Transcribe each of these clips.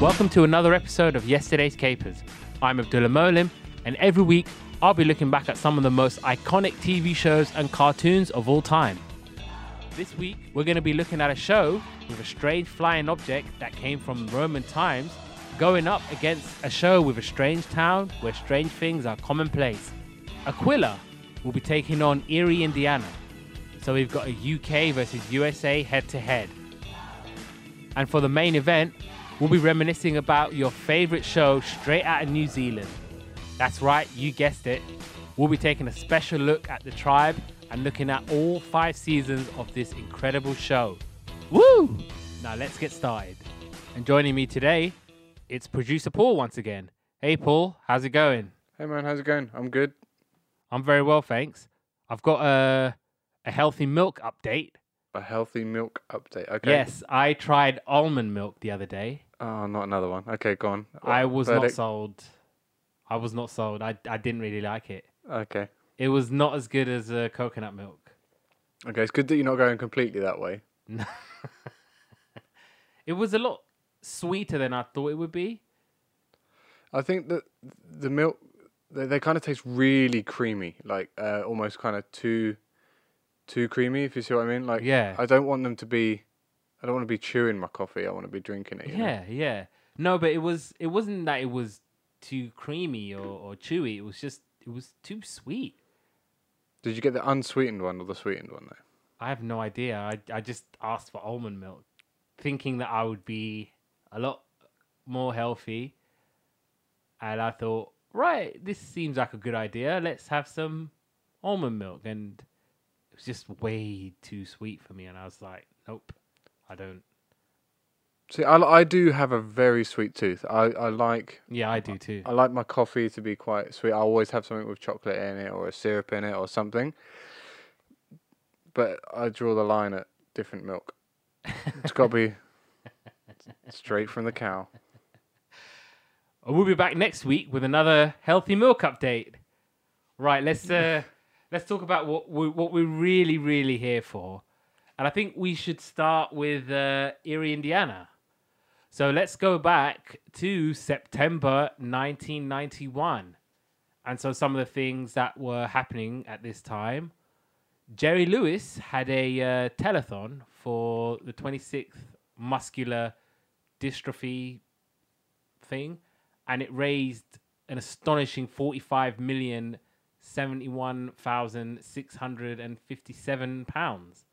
Welcome to another episode of Yesterday's Capers. I'm Abdullah Molim, and every week I'll be looking back at some of the most iconic TV shows and cartoons of all time. This week we're going to be looking at a show with a strange flying object that came from Roman times, going up against a show with a strange town where strange things are commonplace. Aquila will be taking on Erie, Indiana. So we've got a UK versus USA head to head. And for the main event, we'll be reminiscing about your favorite show straight out of New Zealand. That's right, you guessed it. We'll be taking a special look at the tribe and looking at all five seasons of this incredible show. Woo! Now let's get started. And joining me today, it's producer Paul once again. Hey Paul, how's it going? Hey man, how's it going? I'm good. I'm very well, thanks. I've got a a healthy milk update. A healthy milk update. Okay. Yes, I tried almond milk the other day. Oh, not another one. Okay, go on. I was not sold. I was not sold. I, I didn't really like it. Okay. It was not as good as uh, coconut milk. Okay, it's good that you're not going completely that way. It was a lot sweeter than I thought it would be. I think that the milk they, they kind of taste really creamy, like uh, almost kind of too too creamy. If you see what I mean. Like Yeah. I don't want them to be. I don't want to be chewing my coffee. I want to be drinking it. you know? Yeah, yeah. No, but it was it wasn't that it was too creamy or, or chewy. It was just it was too sweet. Did you get the unsweetened one or the sweetened one though? I have no idea. I I just asked for almond milk, thinking that I would be a lot more healthy. And I thought, right, this seems like a good idea. Let's have some almond milk, and it was just way too sweet for me. And I was like, nope, I don't. See, I, I do have a very sweet tooth. I, I like Yeah, I do too. I like my coffee to be quite sweet. I always have something with chocolate in it or a syrup in it or something. But I draw the line at different milk. It's got to be straight from the cow. We'll be back next week with another healthy milk update. Right, let's uh, let's talk about what we what we're really really here for, and I think we should start with uh, Erie, Indiana. So let's go back to September 1991, and so some of the things that were happening at this time. Jerry Lewis had a uh, telethon for the 26th muscular dystrophy thing, and it raised an astonishing 45 million 71,657 pounds.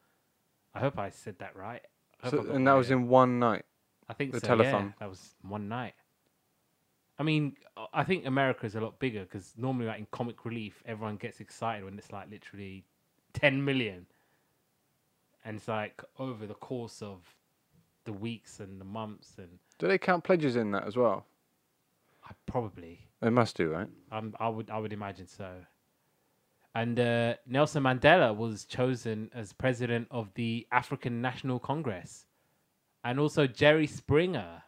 I hope I said that right. I hope So, I got and that was in one night. I think the so, yeah. telethon. That was one night. I mean, I think America is a lot bigger because normally, like in comic relief, everyone gets excited when it's like literally 10 million. And it's like over the course of the weeks and the months, and Do they count pledges in that as well? I probably They must do, right? Um, I would I would imagine so. And uh, Nelson Mandela was chosen as president of the African National Congress, and also Jerry Springer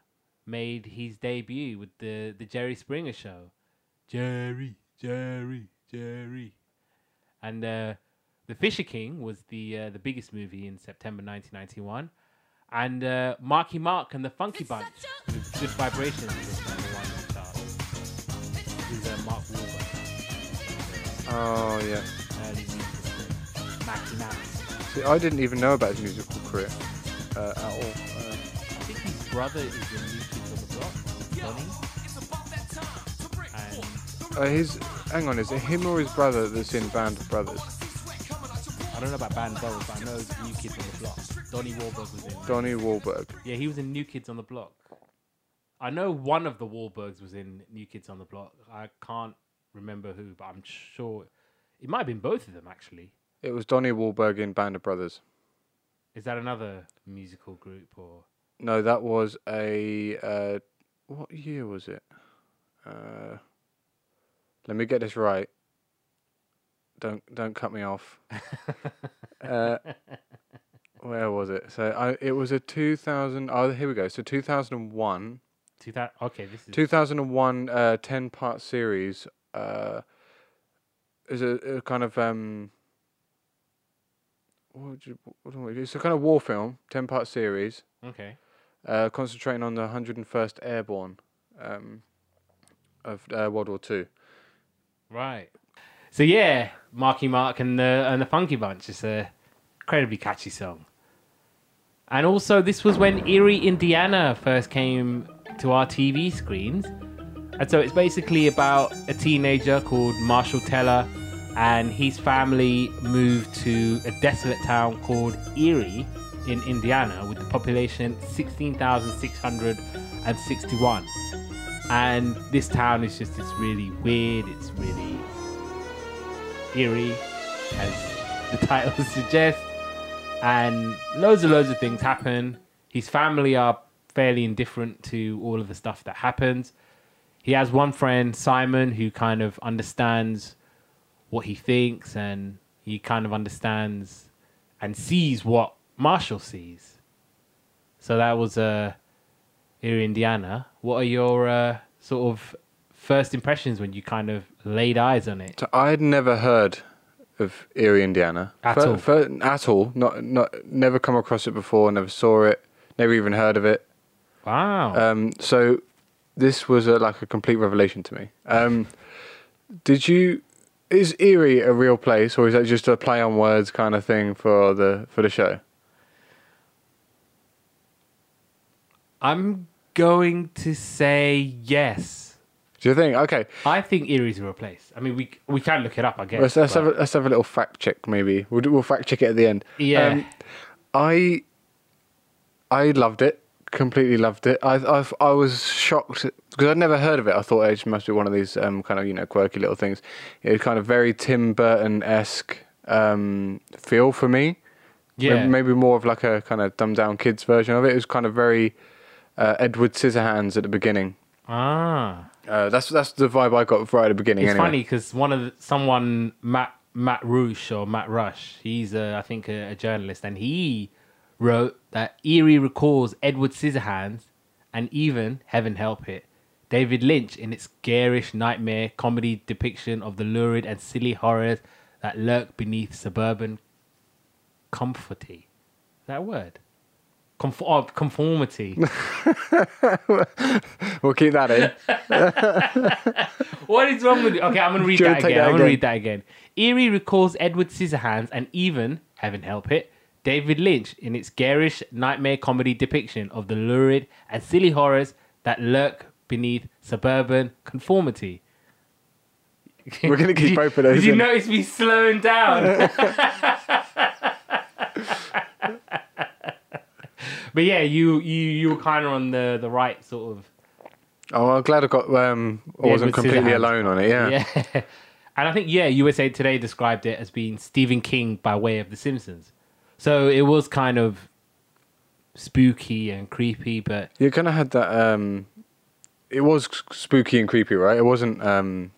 made his debut with the the Jerry Springer Show. Jerry, Jerry, Jerry, and uh, the Fisher King was the uh, the biggest movie in September 1991, and uh, Marky Mark and the Funky Bunch with Good Vibrations was number one in the charts. This is uh, Mark Wahlberg. Oh, yeah. early musical. Mackie Mouse. See, I didn't even know about his musical career uh, at all. Uh, I think his brother is in New Kids on the Block, Donnie. And uh, his, hang on, is it him or his brother that's in Band of Brothers? I don't know about Band Brothers, but I know it's New Kids on the Block. Donnie Wahlberg was in. Donnie Wahlberg. Yeah, he was in New Kids on the Block. I know one of the Wahlbergs was in New Kids on the Block. I can't remember who, but I'm sure it might have been both of them actually. It was Donnie Wahlberg in Band of Brothers. Is that another musical group or? No, that was a uh, what year was it? Uh, let me get this right. Don't don't cut me off. Uh, where was it? So I it was a 2000 oh here we go. So 2001 Two thousand. Okay, this is 2001 uh 10 part series uh is a, a kind of um what you, what it's a kind of war film 10 part series okay. uh, concentrating on the 101st Airborne um, of uh, World War Two. Right. So yeah, Marky Mark and the and the Funky Bunch is a incredibly catchy song. And also, this was when Erie, Indiana first came to our TV screens. And so it's basically about a teenager called Marshall Teller, and his family moved to a desolate town called Erie in Indiana with the population 16,661. And this town is just, it's really weird, it's really eerie, as the title suggests and loads and loads of things happen. His family are fairly indifferent to all of the stuff that happens. He has one friend, Simon, who kind of understands what he thinks and he kind of understands and sees what Marshall sees. So that was uh, here in Indiana. What are your uh, sort of first impressions when you kind of laid eyes on it? So I'd never heard of Erie, Indiana. At Fir- all? fir- at all. Not not never come across it before. Never saw it. Never even heard of it. Wow. Um, so this was a, like a complete revelation to me. Um, did you? Is Erie a real place, or is that just a play on words kind of thing for the for the show? I'm going to say yes. Do you think? Okay, I think Erie's a real place. I mean, we we can look it up, I guess. let's, let's have a, let's have a little fact check. Maybe we'll we'll fact check it at the end. Yeah. Um, I I loved it. Completely loved it. I I, I was shocked because I'd never heard of it. I thought it must be one of these um, kind of you know quirky little things. It was kind of very Tim Burton esque um, feel for me. yeah. Maybe, more of like a kind of dumbed down kids version of it. It was kind of very uh, Edward Scissorhands at the beginning. ah. Uh, that's that's the vibe I got right at the beginning. It's anyway. funny because one of the, someone Matt Matt Rush or Matt Rush, he's a, I think a, a journalist, and he wrote that Erie recalls Edward Scissorhands and even Heaven Help It, David Lynch in its garish nightmare comedy depiction of the lurid and silly horrors that lurk beneath suburban comforty. That word? Conf- oh, conformity. We'll keep that in. What is wrong with you? Okay, I'm gonna read that again. that I'm gonna read that again. Erie recalls Edward Scissorhands and even, heaven help it, David Lynch in its garish nightmare comedy depiction of the lurid and silly horrors that lurk beneath suburban conformity. We're gonna keep both of those Did you in. notice me slowing down? but yeah, you you you were kind of on the the right sort of Oh, I'm glad I got. Um, I Yeah, wasn't completely alone on it. Yeah. Yeah. and I think, yeah, USA Today described it as being Stephen King by way of The Simpsons. So it was kind of spooky and creepy, but You kind of had that. Um, it was spooky and creepy, right? It wasn't. Um,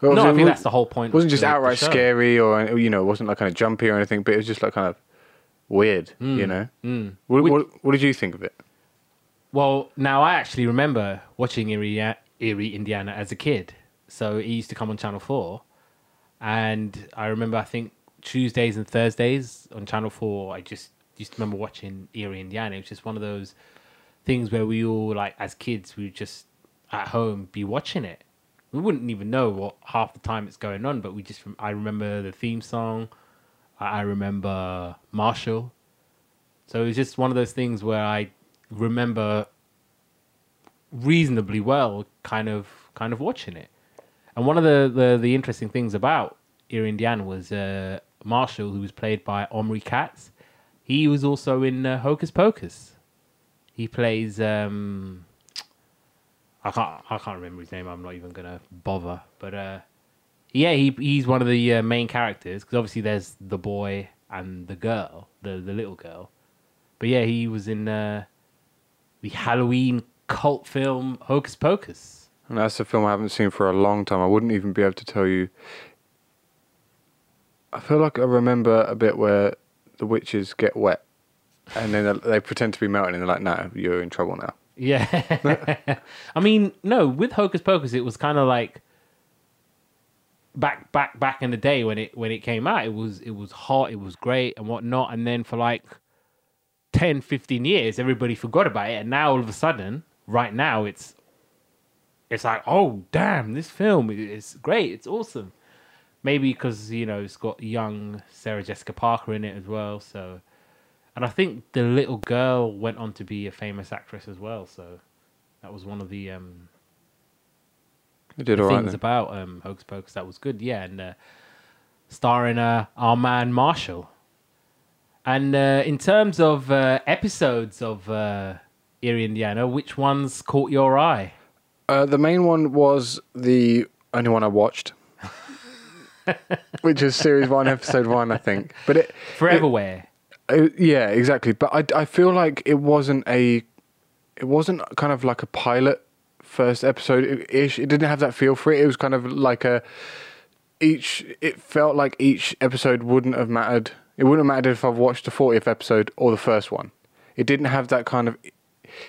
well, no, I think that's the whole point. It wasn't just outright scary, or you know, it wasn't like kind of jumpy or anything, but it was just like kind of weird. You know. Mm. What, Which- what, what did you think of it? Well, now I actually remember watching Erie, Erie, Indiana as a kid. So it used to come on Channel 4. And I remember, I think, Tuesdays and Thursdays on Channel 4, I just used to remember watching Erie, Indiana. It was just one of those things where we all, like, as kids, we would just at home be watching it. We wouldn't even know what half the time it's going on, but we just, I remember the theme song. I remember Marshall. So it was just one of those things where I remember reasonably well kind of kind of watching it. And one of the, the, the interesting things about Erie Indiana was uh, Marshall, who was played by Omri Katz. He was also in uh, Hocus Pocus. He plays um, I can't I can't remember his name. I'm not even gonna bother. But uh, yeah, he he's one of the uh, main characters because obviously there's the boy and the girl, the the little girl. But yeah, he was in uh, the Halloween cult film Hocus Pocus. And that's a film I haven't seen for a long time. I wouldn't even be able to tell you. I feel like I remember a bit where the witches get wet, and then they- pretend to be melting, and they're like, "No, you're in trouble now." Yeah. I mean, no, with Hocus Pocus it was kind of like back back back in the day when it when it came out, it was it was hot, it was great and whatnot, and then for like 10, 15 years, everybody forgot about it, and now all of a sudden, right now, it's it's like, oh damn, this film is great, it's awesome. Maybe because you know it's got young Sarah Jessica Parker in it as well, so. And I think the little girl went on to be a famous actress as well, so that was one of the um, It did the all right. things then. about um, Hocus Pocus that was good. Yeah, and uh, starring uh, our man Marshall. And uh, in terms of uh, episodes of uh, Erie, Indiana, which ones caught your eye? Uh, the main one was the only one I watched, which is series one, episode one, I think. But it, Foreverware. Uh, yeah, exactly. But I, I feel like it wasn't a, it wasn't kind of like a pilot first episode ish. It didn't have that feel for it. It was kind of like a, each. It felt like each episode wouldn't have mattered. It wouldn't have mattered if I've watched the fortieth episode or the first one. It didn't have that kind of.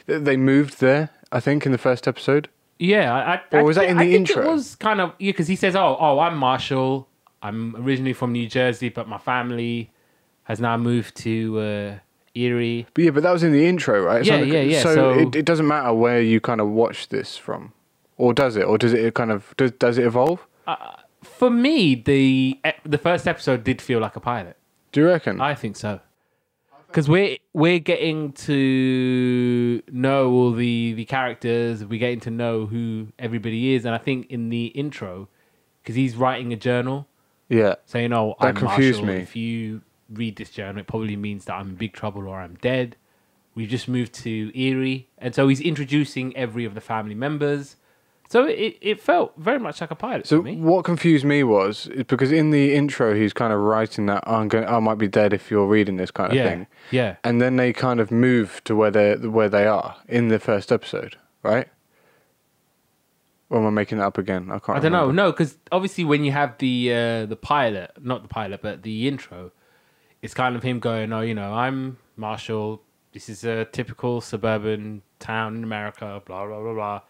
They moved there, I think, in the first episode. Yeah, I, I, Or I was that in I the think intro? It was kind of yeah, because he says, "Oh, oh, I'm Marshall. I'm originally from New Jersey, but my family has now moved to uh, Erie." But yeah, but that was in the intro, right? Yeah, yeah, yeah, So, so- it, it doesn't matter where you kind of watch this from, or does it? Or does it kind of does does it evolve? For me, the the first episode did feel like a pilot. Do you reckon? I think so. Because we're we're getting to know all the the characters, we're getting to know who everybody is, and I think in the intro, because he's writing a journal yeah, saying, "Oh, That I'm confused Marshall. me. If you read this journal, it probably means that I'm in big trouble or I'm dead." We've just moved to Erie, and so he's introducing every of the family members. So it, it felt very much like a pilot So to me. what confused me was is because in the intro he's kind of writing that oh, I'm going, I might be dead if you're reading this kind of Yeah, thing, yeah. and then they kind of move to where they where they are in the first episode, right? Or am I making it up again? I can't. I don't know. No, because obviously when you have the uh, the pilot, not the pilot, but the intro, it's kind of him going, "Oh, you know, I'm Marshall. This is a typical suburban town in America. Blah blah blah blah."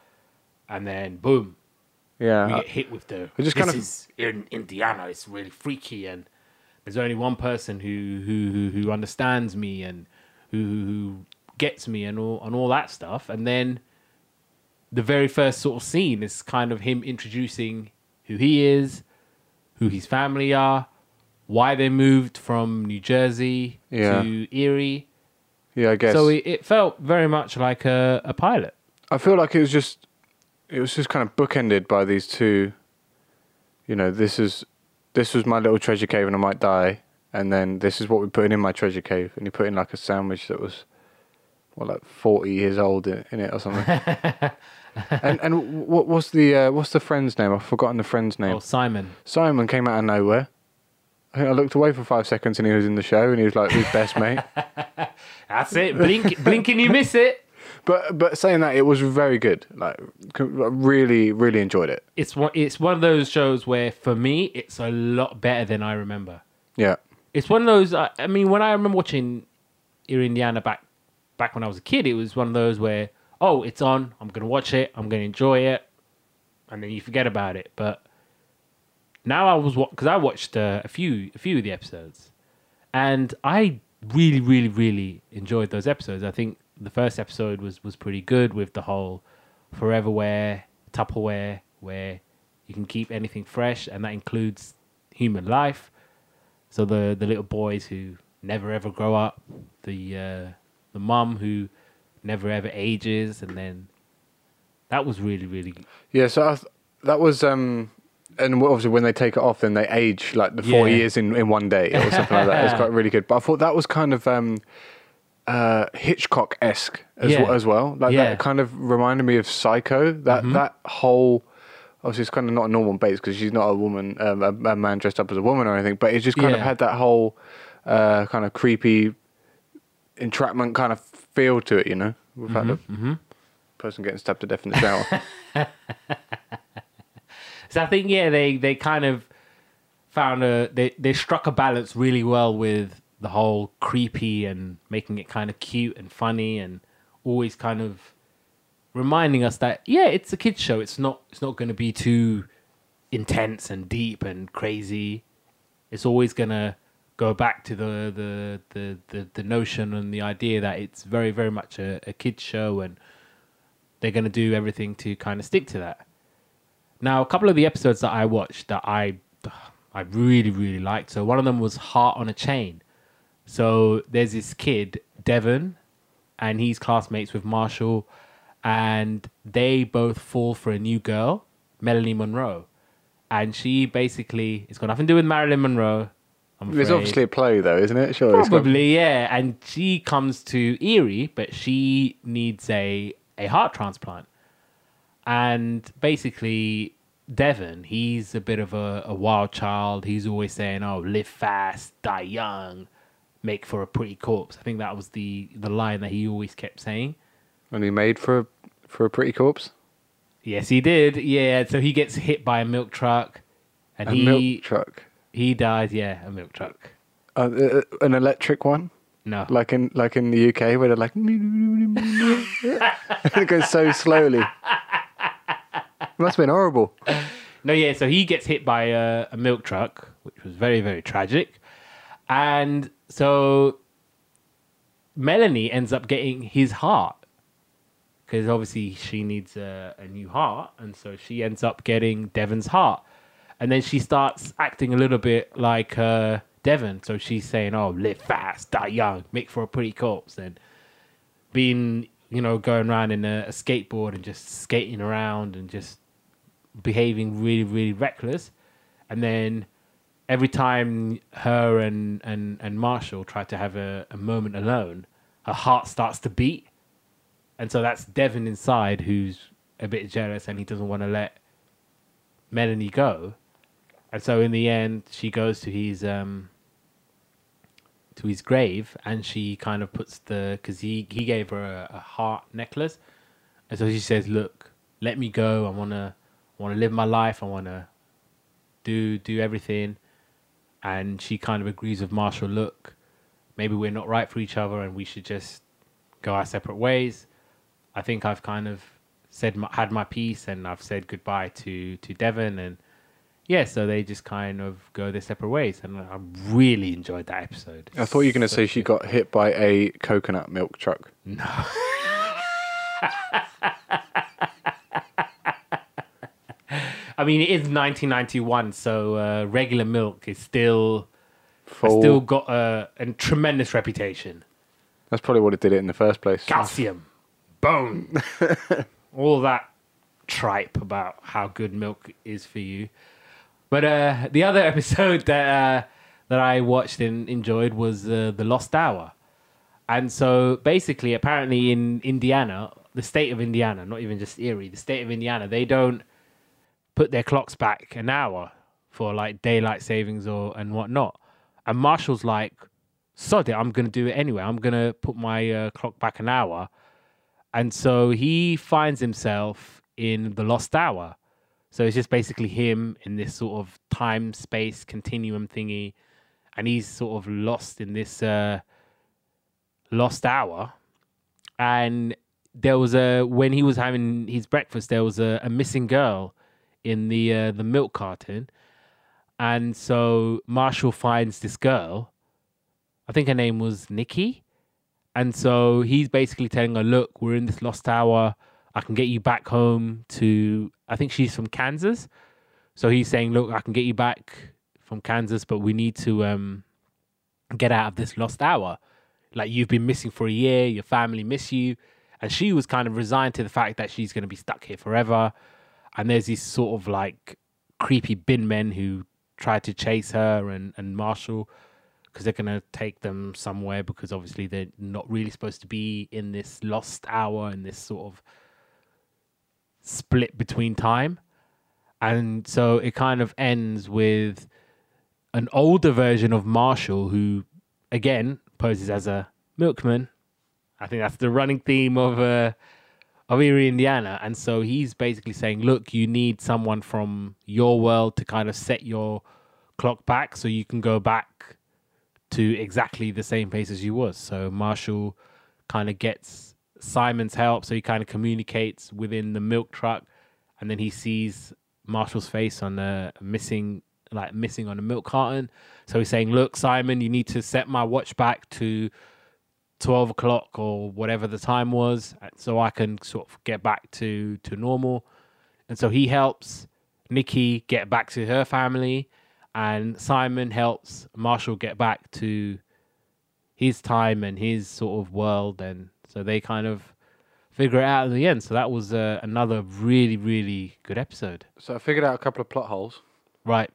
And then boom, Yeah, we I- get hit with the. I just this kind of- is in Indiana. It's really freaky, and there's only one person who who who, who understands me and who who gets me and all and all that stuff. And then the very first sort of scene is kind of him introducing who he is, who his family are, why they moved from New Jersey Yeah. to Erie. yeah, I guess. So it, it felt very much like a, a pilot. I feel like it was just it was just kind of bookended by these two. You know, this is this was my little treasure cave and I might die, and then this is what we're putting in my treasure cave, and you put in like a sandwich that was, what like forty years old in, in it or something. and and what what's the uh, what's the friend's name? I've forgotten the friend's name. Oh, Simon. Simon came out of nowhere. I think I looked away for five seconds and he was in the show and he was like his best mate. That's it. Blink, blink and you miss it. But but saying that, it was very good. Like, really really enjoyed it. It's one. It's one of those shows where, for me, it's a lot better than I remember. Yeah. It's one of those. I, I mean, when I remember watching Indiana back back when I was a kid, it was one of those where, oh, it's on. I'm gonna watch it. I'm gonna enjoy it, and then you forget about it. But now I was because I watched uh, a few a few of the episodes, and I really, really, really enjoyed those episodes. I think the first episode was was pretty good with the whole foreverware Tupperware where you can keep anything fresh, and that includes human life. So the the little boys who never ever grow up, the uh, the mum who never ever ages, and then that was really really Yeah, so I th- that was um and obviously when they take it off then they age like the four Yeah. years in, in one day or something like that. It's quite really good. But I thought that was kind of um uh Hitchcock esque as, Yeah. well, as well. Like Yeah. that kind of reminded me of Psycho. That that whole obviously it's kind of not a normal base because she's not a woman, um, a, a man dressed up as a woman or anything. But it just kind of had that whole uh, kind of creepy entrapment kind of feel to it, you know, without Mm-hmm. the person getting stabbed to death in the shower. So I think yeah, they they kind of found a they they struck a balance really well with the whole creepy and making it kind of cute and funny and always kind of reminding us that yeah, it's a kids show. It's not it's not going to be too intense and deep and crazy. It's always going to go back to the the the the, the notion and the idea that it's very very much a, a kids show and they're going to do everything to kind of stick to that. Now, a couple of the episodes that I watched that I I really really liked. So one of them was Heart on a Chain. So there's this kid Devon, and he's classmates with Marshall, and they both fall for a new girl, Melanie Monroe, and she basically it's got nothing to do with Marilyn Monroe. I'm It's afraid. obviously a play, though, isn't it? Sure. Probably, yeah. And she comes to Erie, but she needs a, a heart transplant. And basically, Devon, he's a bit of a, a wild child. He's always saying, oh, live fast, die young, make for a pretty corpse. I think that was the, the line that he always kept saying. And he made for a, for a pretty corpse. Yes, he did. Yeah. So he gets hit by a milk truck. And A he milk truck. He dies. Yeah, a milk truck. Uh, uh, an electric one, No. like in like in the UK, where they're like, it goes so slowly. It Must have been horrible. No, yeah. So he gets hit by a, a milk truck, which was very, very tragic. And so Melanie ends up getting his heart because obviously she needs a, a new heart. And so she ends up getting Devon's heart. And then she starts acting a little bit like uh, Devon. So she's saying, Oh, live fast, die young, make for a pretty corpse. And being, you know, going around in a, a skateboard and just skating around and just behaving really, really reckless. And then every time her and, and, and Marshall try to have a, a moment alone, her heart starts to beat. And so that's Devon inside who's a bit jealous and he doesn't want to let Melanie go. And so in the end, she goes to his um to his grave and she kind of puts the because he he gave her a, a heart necklace, and so she says, "Look, let me go. I wanna want to live my life. I wanna do do everything." And she kind of agrees with Marshall. Look, maybe we're not right for each other, and we should just go our separate ways. I think I've kind of said my, had my piece, and I've said goodbye to to Devon, and yeah, so they just kind of go their separate ways, and I really enjoyed that episode. I thought you were going to So say she got hit by a coconut milk truck. No. I mean, it is 1991, so uh, regular milk is still still got a, a tremendous reputation. That's probably what it did it in the first place. Calcium, bone, all that tripe about how good milk is for you. But uh, the other episode that uh, that I watched and enjoyed was uh, the Lost Hour. And so basically, apparently in Indiana, the state of Indiana, not even just Erie, the state of Indiana, they don't put their clocks back an hour for like daylight savings or and whatnot. And Marshall's like, sod it, I'm gonna do it anyway. I'm gonna put my uh, clock back an hour. And so he finds himself in the lost hour. So it's just basically him in this sort of time space continuum thingy, and he's sort of lost in this uh, lost hour. And there was a when he was having his breakfast, there was a, a missing girl in the uh, the milk carton, and so Marshall finds this girl. I think her name was Nikki, and so he's basically telling her, "Look, we're in this lost hour. I can get you back home to. I think she's from Kansas, so he's saying, "Look, I can get you back from Kansas, but we need to um get out of this lost hour. Like you've been missing for a year. Your family miss you." And she was kind of resigned to the fact that she's going to be stuck here forever. And there's these sort of like creepy bin men who try to chase her and, and Marshall because they're going to take them somewhere because obviously they're not really supposed to be in this lost hour in this sort of split between time. And so it kind of ends with an older version of Marshall who, again, poses as a milkman. I think that's the running theme of uh, of Erie, Indiana. And so he's basically saying, look, you need someone from your world to kind of set your clock back so you can go back to exactly the same pace as you was. So Marshall kind of gets Simon's help, so he kind of communicates within the milk truck, and then he sees Marshall's face on a missing like missing on a milk carton. So he's saying, "Look, Simon, you need to set my watch back to 12 o'clock or whatever the time was, so I can sort of get back to to normal." And so he helps Nikki get back to her family, and Simon helps Marshall get back to his time and his sort of world, and so they kind of figure it out at the end. So that was uh, another really, really good episode. So I figured out a couple of plot holes. Right.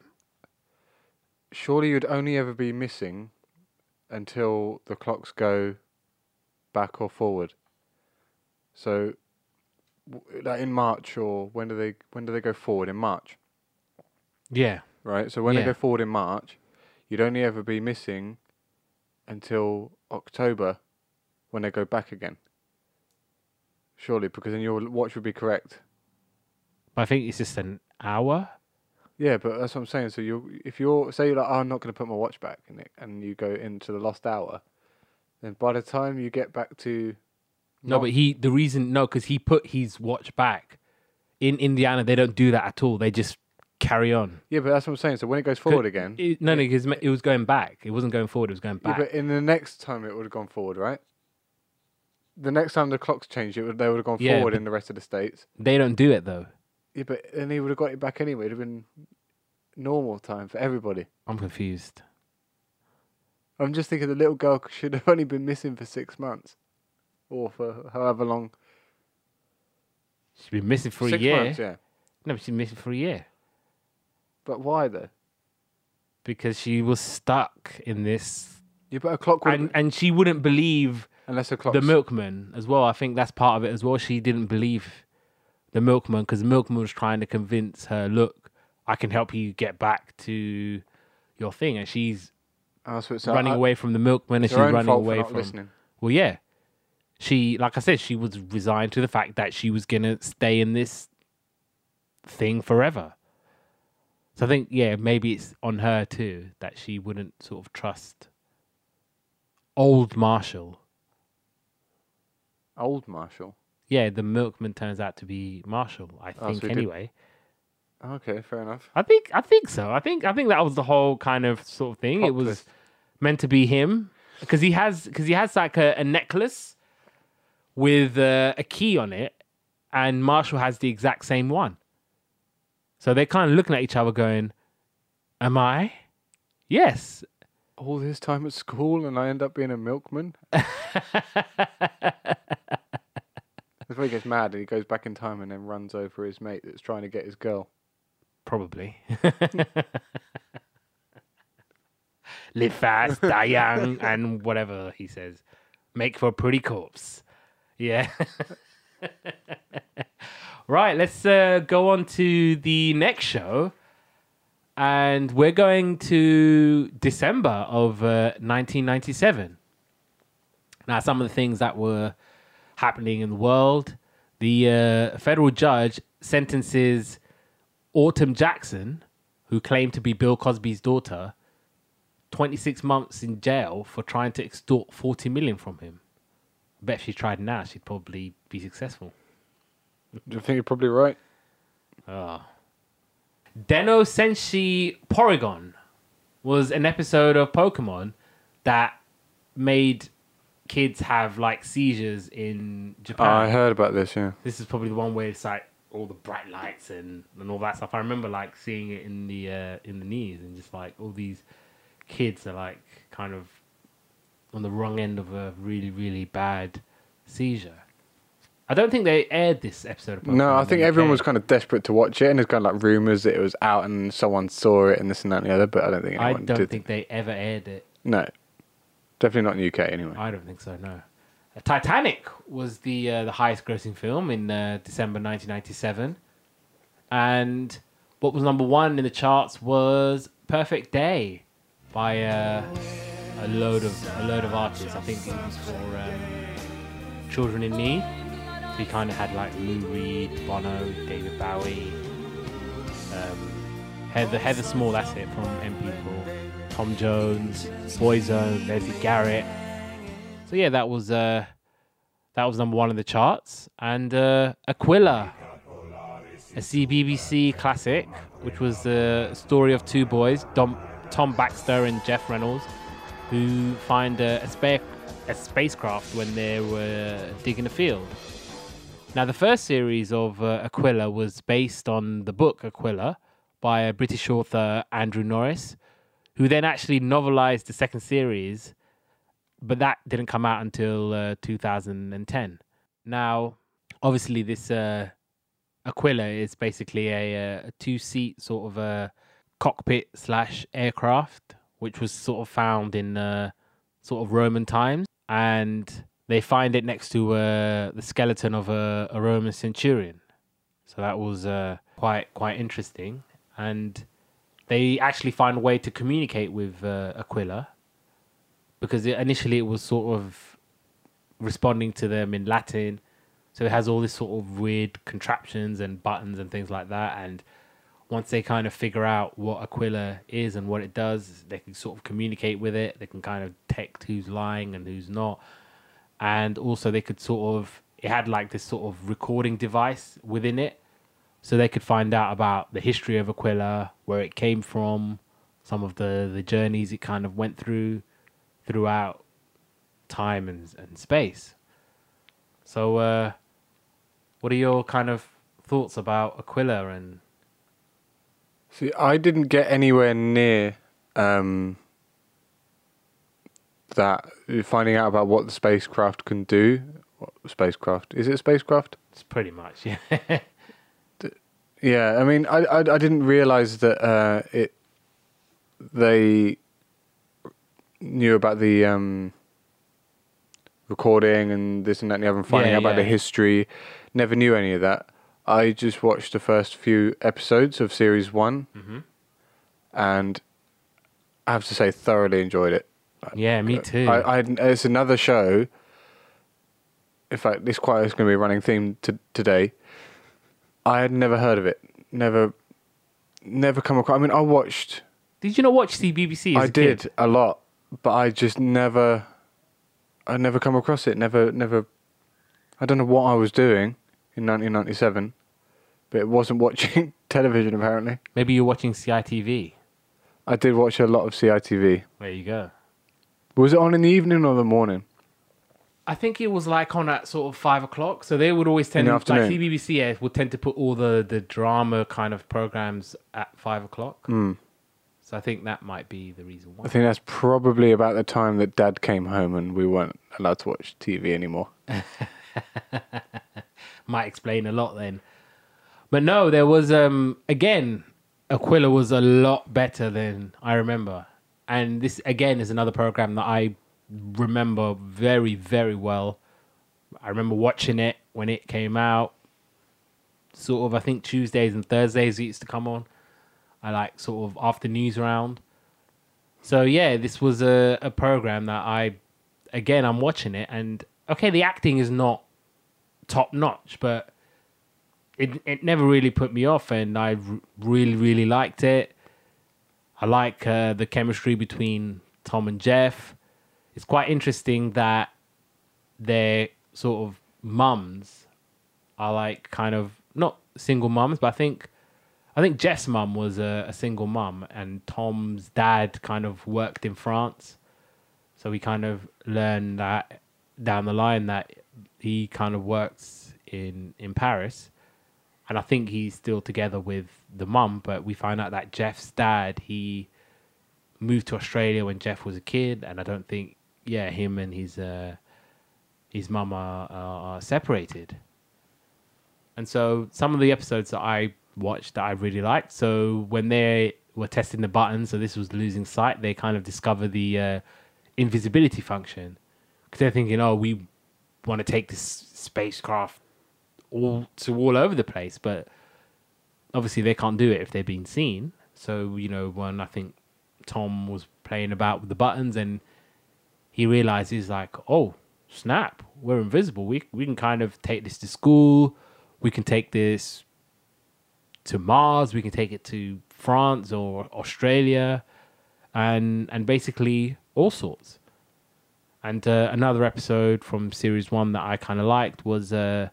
Surely you'd only ever be missing until the clocks go back or forward. So, w- like in March or when do they when do they go forward in March? Yeah. Right. So when Yeah. they go forward in March, you'd only ever be missing until October when they go back again. Surely, because then your watch would be correct. But I think it's just an hour. Yeah, but that's what I'm saying. So you, if you're say you're like, oh, I'm not going to put my watch back in it, and you go into the lost hour, then by the time you get back to, No, but he the reason no, because he put his watch back. In Indiana, they don't do that at all. They just carry on. yeah, but that's what I'm saying. So when it goes forward again, It, no, no, because it was going back. It wasn't going forward. It was going yeah, back. but in the next time it would have gone forward, right? The next time the clocks changed, it would they would have gone Yeah, forward but- in the rest of the states. they don't do it though. Yeah, but then he would have got it back anyway. It'd have been normal time for everybody. I'm confused. I'm just thinking the little girl should have only been missing for six months, or for however long. She's been missing for six a year. months, yeah. No, she's been missing for a year But why though? because she was stuck in this, You put a clock would and and she wouldn't believe unless a clock. the milkman as well. I think that's part of it as well. She didn't believe the milkman because the milkman was trying to convince her, look, I can help you get back to your thing, and she's Oh, so running away from the milkman, and she's running away from. listening. Well, yeah, she, like I said, she was resigned to the fact that she was gonna stay in this thing forever. So I think, yeah, maybe it's on her too that she wouldn't sort of trust old Marshall. Old Marshall. Yeah, the milkman turns out to be Marshall. I Oh, so think he did- anyway. Okay, fair enough. I think I think so. I think I think that was the whole kind of sort of thing. Plot it was twist. meant to be him because he has because he has like a, a necklace with uh, a key on it, and Marshall has the exact same one. So they're kind of looking at each other, going, "Am I? Yes." All this time at school, and I end up being a milkman. He gets mad and he goes back in time and then runs over his mate that's trying to get his girl. Probably. Live fast, die young, and whatever he says. Make for a pretty corpse. Yeah. right, let's uh, go on to the next show. And we're going to December of uh, 1997. Now, some of the things that were happening in the world the uh, federal judge sentences Autumn Jackson, who claimed to be Bill Cosby's daughter, 26 months in jail for trying to extort 40 million from him. I bet if she tried now, she'd probably be successful. Do you think you're probably right? Oh. Denno Senshi Porygon was an episode of Pokemon that made kids have like seizures in Japan. I heard about this, yeah. this is probably the one where it's like all the bright lights and, and all that stuff. I remember like seeing it in the uh, in the news and just like all these kids are like kind of on the wrong end of a really really bad seizure. I don't think they aired this episode. Of No, I think everyone was kind of desperate to watch it, and there's kind of like rumours that it was out and someone saw it and this and that and the other, but I don't think I anyone don't did. think they ever aired it. No. Definitely not in the UK anyway. I don't think so. No. Uh, Titanic was the uh, the highest grossing film in uh, December 1997, and what was number one in the charts was "Perfect Day" by uh, a load of a load of artists. I think it was for um, children in need. So kind of had like Lou Reed, Bono, David Bowie, um, Heather Heather Small. That's it from M People. Tom Jones, Boyzone, Leslie Garrett. So yeah, that was uh, that was number one in the charts, and uh, Aquila a CBBC classic, which was the story of two boys, Dom, Tom Baxter and Jeff Reynolds, who find a, a, spa- a spacecraft when they were digging a field. Now, the first series of uh, Aquila was based on the book Aquila by a British author, Andrew Norriss, who then actually novelized the second series, but that didn't come out until uh, 2010. Now, obviously, this uh, Aquila is basically a, a two seat sort of a cockpit slash aircraft, which was sort of found in uh, sort of Roman times. And they find it next to uh, the skeleton of a, a, Roman centurion. So that was uh, quite quite interesting, and they actually find a way to communicate with uh, Aquila because it, initially it was sort of responding to them in Latin, so it has all this sort of weird contraptions and buttons and things like that. And once they kind of figure out what Aquila is and what it does, they can sort of communicate with it. They can kind of detect who's lying and who's not and also they could sort of it had like this sort of recording device within it so they could find out about the history of aquila where it came from some of the the journeys it kind of went through throughout time and, and space so uh what are your kind of thoughts about aquila and see i didn't get anywhere near um that finding out about what the spacecraft can do. What spacecraft is it? A spacecraft? It's pretty much yeah. Yeah, I mean, I, I, I didn't realize that uh, it they knew about the um, recording and this and that and the other, and finding yeah, out about the history. Never knew any of that. I just watched the first few episodes of series one, mm-hmm. and I have to say, thoroughly enjoyed it. Yeah, me too. I, I, it's another show. In fact, this quite is going to be a running theme to, today. I had never heard of it. Never, never come across. I mean, I watched. Did you not watch the BBC? I a did kid? a lot, but I just never. I never come across it. Never, never. I don't know what I was doing in 1997, but it wasn't watching television apparently. Maybe you're watching CITV. I did watch a lot of CITV. There you go. Was it on in the evening or the morning? I think it was like on at sort of five o'clock. So they would always tend to, like CBBC yeah, would tend to put all the, the drama kind of programs at five o'clock. Mm. So I think that might be the reason why. I think that's probably about the time that Dad came home and we weren't allowed to watch TV anymore. might explain a lot then. But no, there was um again, Aquila was a lot better than I remember and this again is another program that I remember very very well. I remember watching it when it came out. Sort of, I think Tuesdays and Thursdays it used to come on. I like sort of after Newsround. So yeah, this was a, a program that I, again, I'm watching it, and okay, the acting is not top notch, but it it never really put me off, and I really really liked it. I like uh, the chemistry between Tom and Jeff. It's quite interesting that their sort of mums are like kind of not single mums, but I think I think Jeff's mum was a, a single mum, and Tom's dad kind of worked in France, so we kind of learned that down the line that he kind of works in in Paris, and I think he's still together with the mum, but we find out that Jeff's dad he moved to Australia when Jeff was a kid, and I don't think yeah him and his uh, his mum are, are, separated. And so some of the episodes that I watched that I really liked. So when they were testing the button, so this was losing sight, they kind of discover the uh, invisibility function because they're thinking, oh, we want to take this spacecraft all to all over the place, but obviously they can't do it if they're being seen. So you know, when I think Tom was playing about with the buttons, and he realizes like, oh snap, we're invisible. We we can kind of take this to school. We can take this to Mars. We can take it to France or Australia, and and basically all sorts. And uh, another episode from series one that I kind of liked was uh,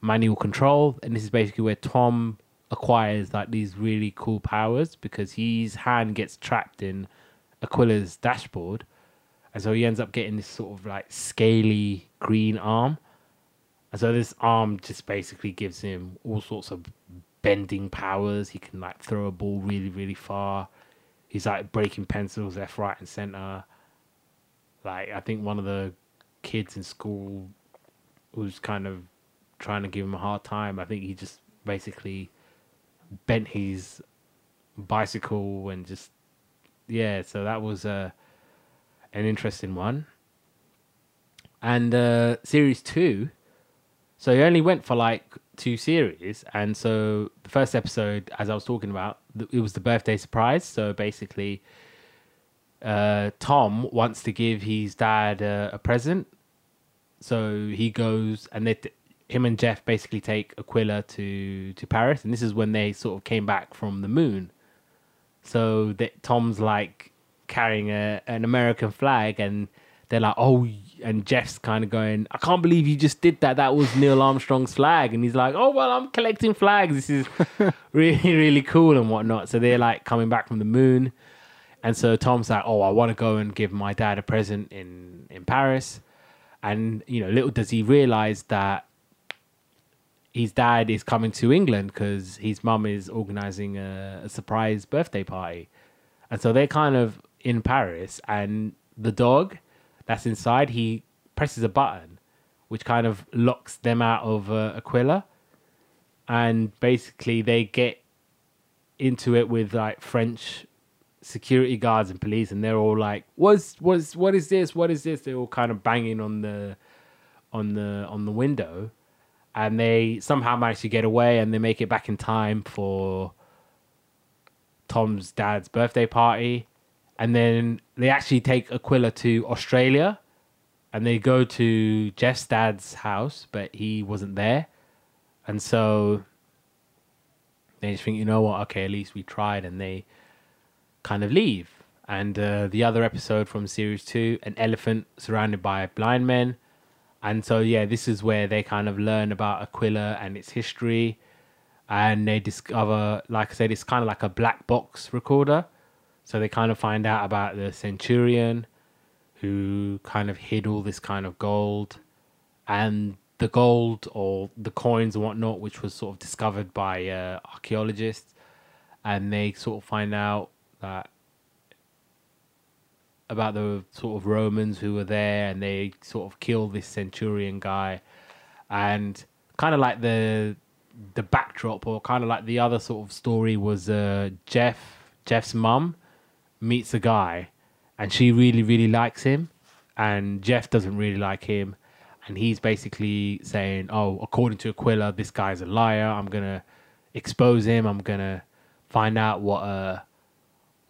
manual control, and this is basically where Tom acquires like these really cool powers because his hand gets trapped in Aquila's dashboard, and so he ends up getting this sort of like scaly green arm. And so this arm just basically gives him all sorts of bending powers. He can like throw a ball really, really far. He's like breaking pencils left, right, and center. Like I think one of the kids in school was kind of trying to give him a hard time. I think he just basically bent his bicycle and just yeah. So that was uh, an interesting one. And uh, series two, so he only went for like two series, and so the first episode, as I was talking about, it was the birthday surprise. So basically, uh, Tom wants to give his dad uh, a present, so he goes and they, him and Jeff basically take Aquila to to Paris, and this is when they sort of came back from the moon. So that Tom's like carrying a an American flag, and they're like, "Oh," and Jeff's kind of going, "I can't believe you just did that. That was Neil Armstrong's flag." And he's like, "Oh well, I'm collecting flags. This is really really cool and whatnot." So they're like coming back from the moon, and so Tom's like, "Oh, I want to go and give my dad a present in in Paris," and you know, little does he realize that his dad is coming to England because his mum is organizing a, a, surprise birthday party. And so they're kind of in Paris, and the dog that's inside, he presses a button, which kind of locks them out of uh, Aquila. And basically, they get into it with like French security guards and police, and they're all like, "What's what's what is this? What is this?" They're all kind of banging on the on the on the window and they somehow manage to get away and they make it back in time for Tom's dad's birthday party. And then they actually take Aquila to Australia and they go to Jeff's dad's house, but he wasn't there. And so they just think, you know what, okay, at least we tried. And they kind of leave. And uh, the other episode from series two, an elephant surrounded by blind men and so yeah this is where they kind of learn about aquila and its history and they discover like i said it's kind of like a black box recorder so they kind of find out about the centurion who kind of hid all this kind of gold and the gold or the coins and whatnot which was sort of discovered by uh, archaeologists. And they sort of find out that about the sort of Romans who were there and they sort of kill this centurion guy. And kind of like the the backdrop or kind of like the other sort of story was uh, Jeff Jeff's mum meets a guy and she really really likes him and Jeff doesn't really like him and he's basically saying oh according to Aquila this guy's a liar I'm going to expose him I'm going to find out what a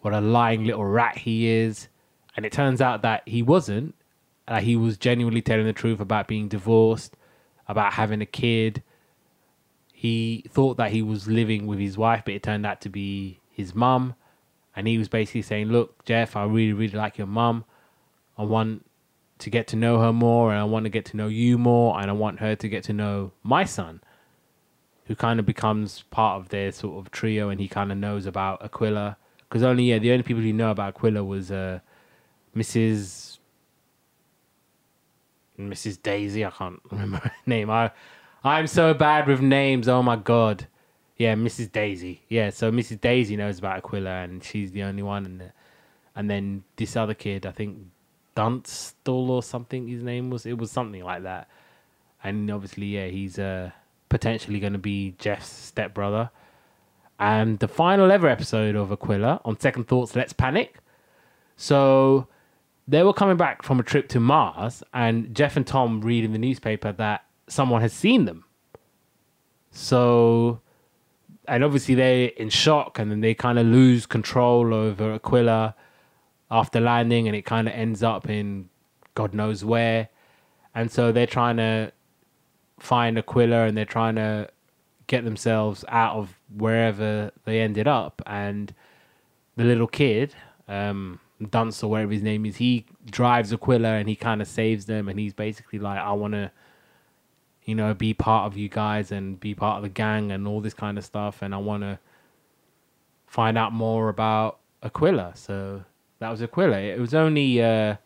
what a lying little rat he is and it turns out that he wasn't. Uh, he was genuinely telling the truth about being divorced, about having a kid. He thought that he was living with his wife, but it turned out to be his mum. And he was basically saying, Look, Jeff, I really, really like your mum. I want to get to know her more, and I want to get to know you more, and I want her to get to know my son, who kind of becomes part of their sort of trio, and he kind of knows about Aquila. Because only, yeah, the only people who know about Aquila was uh, Mrs. Mrs. Daisy. I can't remember her name. I I'm so bad with names. Oh my god. Yeah, Mrs. Daisy. Yeah, so Mrs. Daisy knows about Aquila, and she's the only one. And and then this other kid, I think Dunstall or something. His name was. It was something like that. And obviously, yeah, he's uh, potentially going to be Jeff's stepbrother. And the final ever episode of Aquila on Second Thoughts, Let's Panic. So they were coming back from a trip to Mars, and Jeff and Tom read in the newspaper that someone has seen them. So, and obviously they're in shock, and then they kind of lose control over Aquila after landing, and it kind of ends up in God knows where. And so they're trying to find Aquila, and they're trying to get themselves out of wherever they ended up. And the little kid, um, Dunce or whatever his name is, he drives Aquila and he kind of saves them, and he's basically like, I want to. You know, be part of you guys and be part of the gang and all this kind of stuff. And I want to find out more about Aquila. So that was Aquila. It was only uh,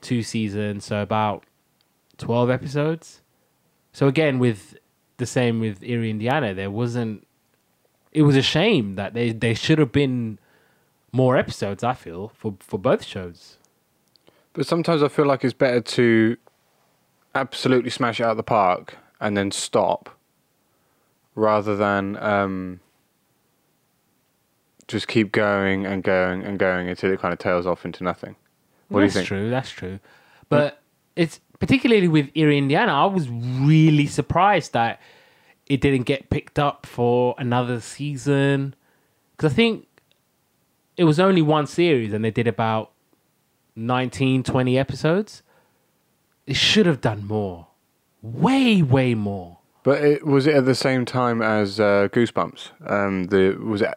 two seasons, so about 12 episodes. So again, with the same with Eerie, Indiana, there wasn't. It was a shame that they they should have been more episodes. I feel for for both shows. But sometimes I feel like it's better to absolutely smash it out of the park and then stop, rather than um, just keep going and going and going until it kind of tails off into nothing. What that's do you think? true. That's true. But it's particularly with Eerie, Indiana. I was really surprised that it didn't get picked up for another season because I think it was only one series and they did about 19, 20 episodes. It should have done more, way, way more. But it, was it at the same time as uh, Goosebumps? Um, the was it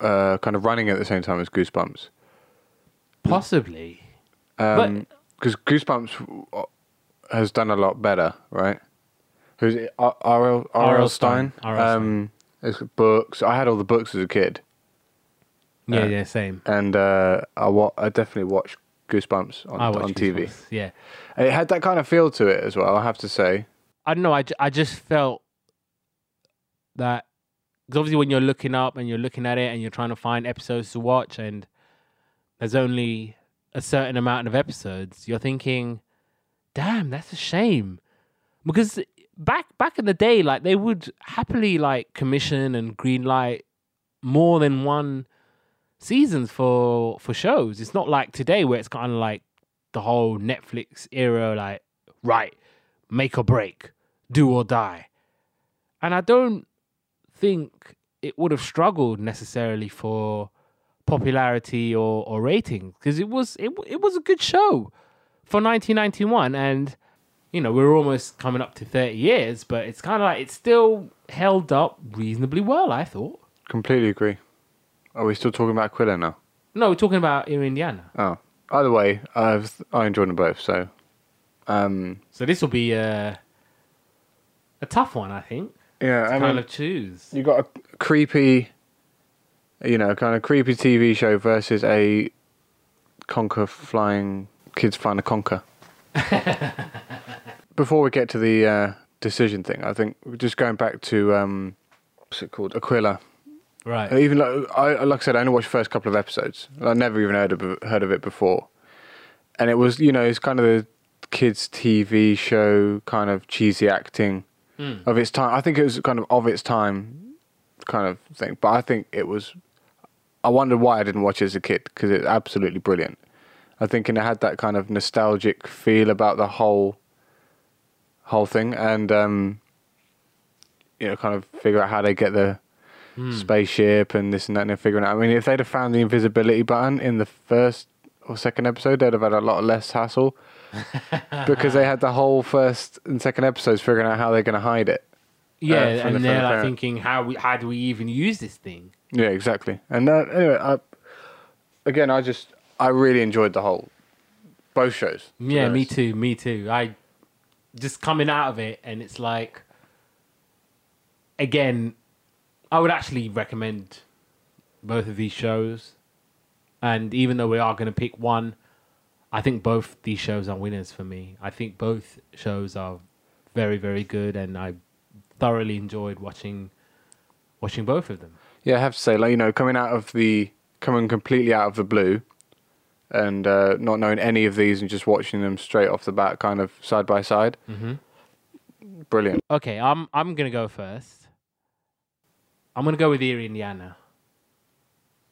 uh, kind of running at the same time as Goosebumps? Possibly. Because Goosebumps uh, has done a lot better, right? Who's it? R- R.L. R.L. Stein. R.L. Um, books. I had all the books as a kid, Yeah, Uh, yeah, same. and uh, I wa- I definitely watched Goosebumps on I watched on TV. Goosebumps, Yeah. It had that kind of feel to it as well. I have to say. I don't know. I, I just felt that because obviously when you're looking up and you're looking at it and you're trying to find episodes to watch and there's only a certain amount of episodes, you're thinking, "Damn, that's a shame," because back back in the day, like they would happily like commission and green light more than one seasons for for shows. It's not like today where it's kind of like the whole Netflix era, like right, make or break, do or die. And I don't think it would have struggled necessarily for popularity or, or ratings because it was it, it was a good show for 1991 and you know we're almost coming up to 30 years but it's kind of like it's still held up reasonably well I thought Completely agree. Are we still talking about Aquila now? no we're talking about in Indiana Oh, either way, I've I enjoyed them both. So, um, so this will be a a tough one I think yeah, to I kind mean, of choose you got a creepy, you know, kind of creepy TV show versus a conquer flying kids flying a conquer. Before we get to the uh, decision thing, I think just going back to um, what's it called, Aquila. Right Even like I, like I said, I only watched the first couple of episodes. I never even heard of heard of it before, and it was you know it's kind of the kids TV show kind of cheesy acting Mm. of its time. I think it was kind of of its time kind of thing. But I think it was. I wondered why I didn't watch it as a kid because it's absolutely brilliant. I think and it had that kind of nostalgic feel about the whole whole thing, and um, you know, kind of figure out how they get the Hmm. spaceship and this and that, and they're figuring out. I mean, if they'd have found the invisibility button in the first or second episode, they'd have had a lot less hassle because they had the whole first and second episodes figuring out how they're going to hide it. yeah uh, the- and from they're the like thinking how we how do we even use this thing Yeah, exactly. And uh, anyway, I, again, I just I really enjoyed the whole both shows. to Yeah, me too. Me too. I just coming out of it, and it's like, again, I would actually recommend both of these shows. And even though we are going to pick one, I think both these shows are winners for me. I think both shows are very, very good, and I thoroughly enjoyed watching watching both of them. Yeah, I have to say, like you know, coming out of the coming completely out of the blue, and uh, not knowing any of these and just watching them straight off the bat, kind of side by side. Mm-hmm. Brilliant. Okay, I'm I'm gonna go first. I'm gonna go with Eerie, Indiana.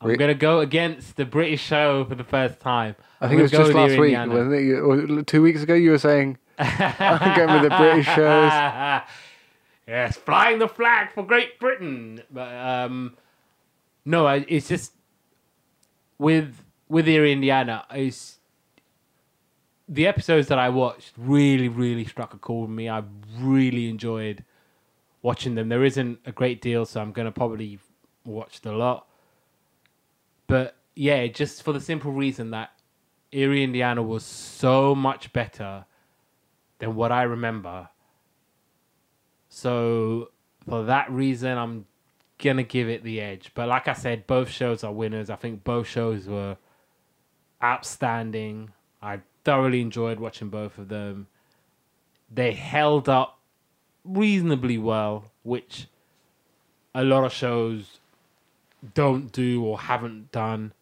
I'm Re- gonna go against the British show for the first time. I think it was just last Eerie, week, Indiana. wasn't it? You- Or two weeks ago, you were saying I'm going with the British shows. yes, flying the flag for Great Britain. But um, no, I, it's just with with Eerie, Indiana. It's the episodes that I watched really, really struck a chord with me. I really enjoyed watching them. There isn't a great deal, so I'm gonna probably watch the lot. But yeah, just for the simple reason that Eerie, Indiana was so much better than what I remember. So for that reason, I'm gonna give it the edge. But like I said, both shows are winners. I think both shows were outstanding. I thoroughly enjoyed watching both of them. They held up reasonably well, which a lot of shows don't do or haven't done.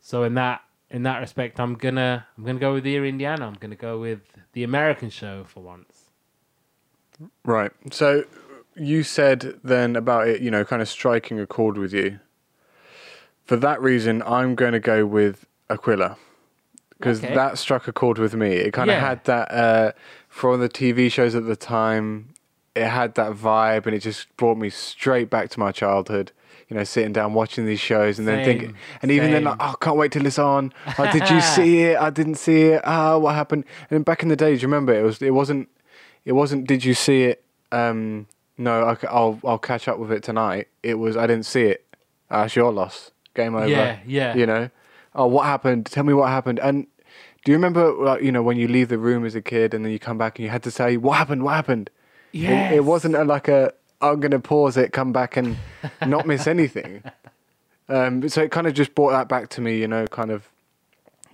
So in that in that respect, I'm gonna I'm gonna go with Eerie Indiana. I'm gonna go with the American show for once. Right. So you said then about it, you know, kind of striking a chord with you. For that reason, I'm going to go with Aquila because Okay. that struck a chord with me. It kind of had that uh, for the TV shows at the time. It had that vibe, and it just brought me straight back to my childhood. You know, sitting down watching these shows, and then thinking, and even then, same. like, oh, can't wait till it's on. Oh, did you see it? I didn't see it. Ah, what happened? And back in the days, remember, it was, it wasn't, it wasn't. Did you see it? Um, no, I, will I'll catch up with it tonight. It was, I didn't see it. That's it's your loss. Game over. Yeah, yeah. You know, oh, what happened? Tell me what happened. And do you remember, like, you know, when you leave the room as a kid and then you come back and you had to say, what happened? What happened? Yeah, It, it wasn't a, like a, I'm going to pause it, come back and not miss anything. Um, so it kind of just brought that back to me, you know, kind of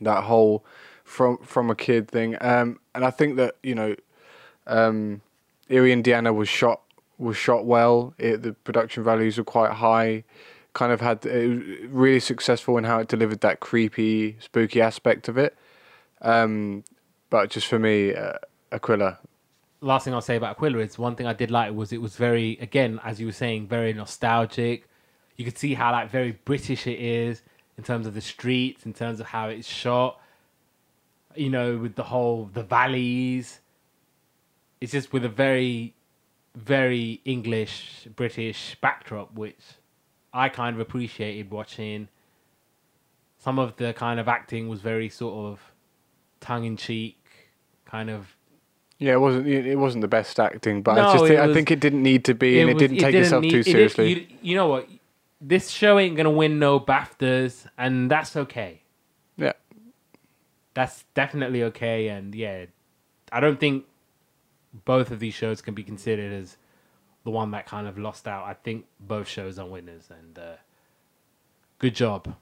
that whole from from a kid thing. Um, and I think that you know, um, Eerie, Indiana was shot was shot well. It, the production values were quite high. Kind of had it really successful in how it delivered that creepy, spooky aspect of it. Um, but just for me, uh, Aquila. last thing I'll say about Aquila is one thing I did like was it was very again as you were saying very nostalgic. You could see how like very British it is in terms of the streets, in terms of how it's shot. You know, with the whole the valleys. It's just with a very, very English British backdrop, which I kind of appreciated watching. Some of the kind of acting was very sort of tongue in cheek, kind of Yeah, it wasn't it wasn't the best acting, but I just it think, I think it didn't need to be, and it, was- didn't take itself need- too it didn't- seriously. you, you know what? This show ain't gonna win no BAFTAs, and that's okay. yeah, That's definitely okay, and yeah, I don't think both of these shows can be considered as the one that kind of lost out. I think both shows are winners, and uh, good job.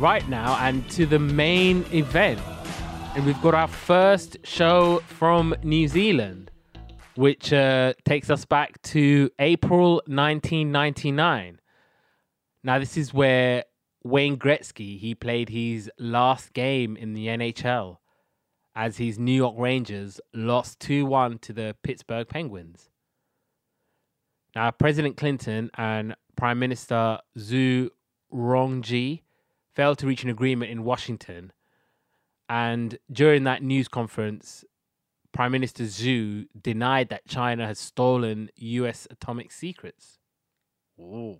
Right now, and to the main event. And we've got our first show from New Zealand, which uh, takes us back to April 1999. Now, this is where Wayne Gretzky he played his last game in the NHL as his New York Rangers lost 2-1 to the Pittsburgh Penguins. Now, President Clinton and Prime Minister Zhu Rongji failed to reach an agreement in Washington. And during that news conference, Prime Minister Zhu denied that China has stolen US atomic secrets. Ooh.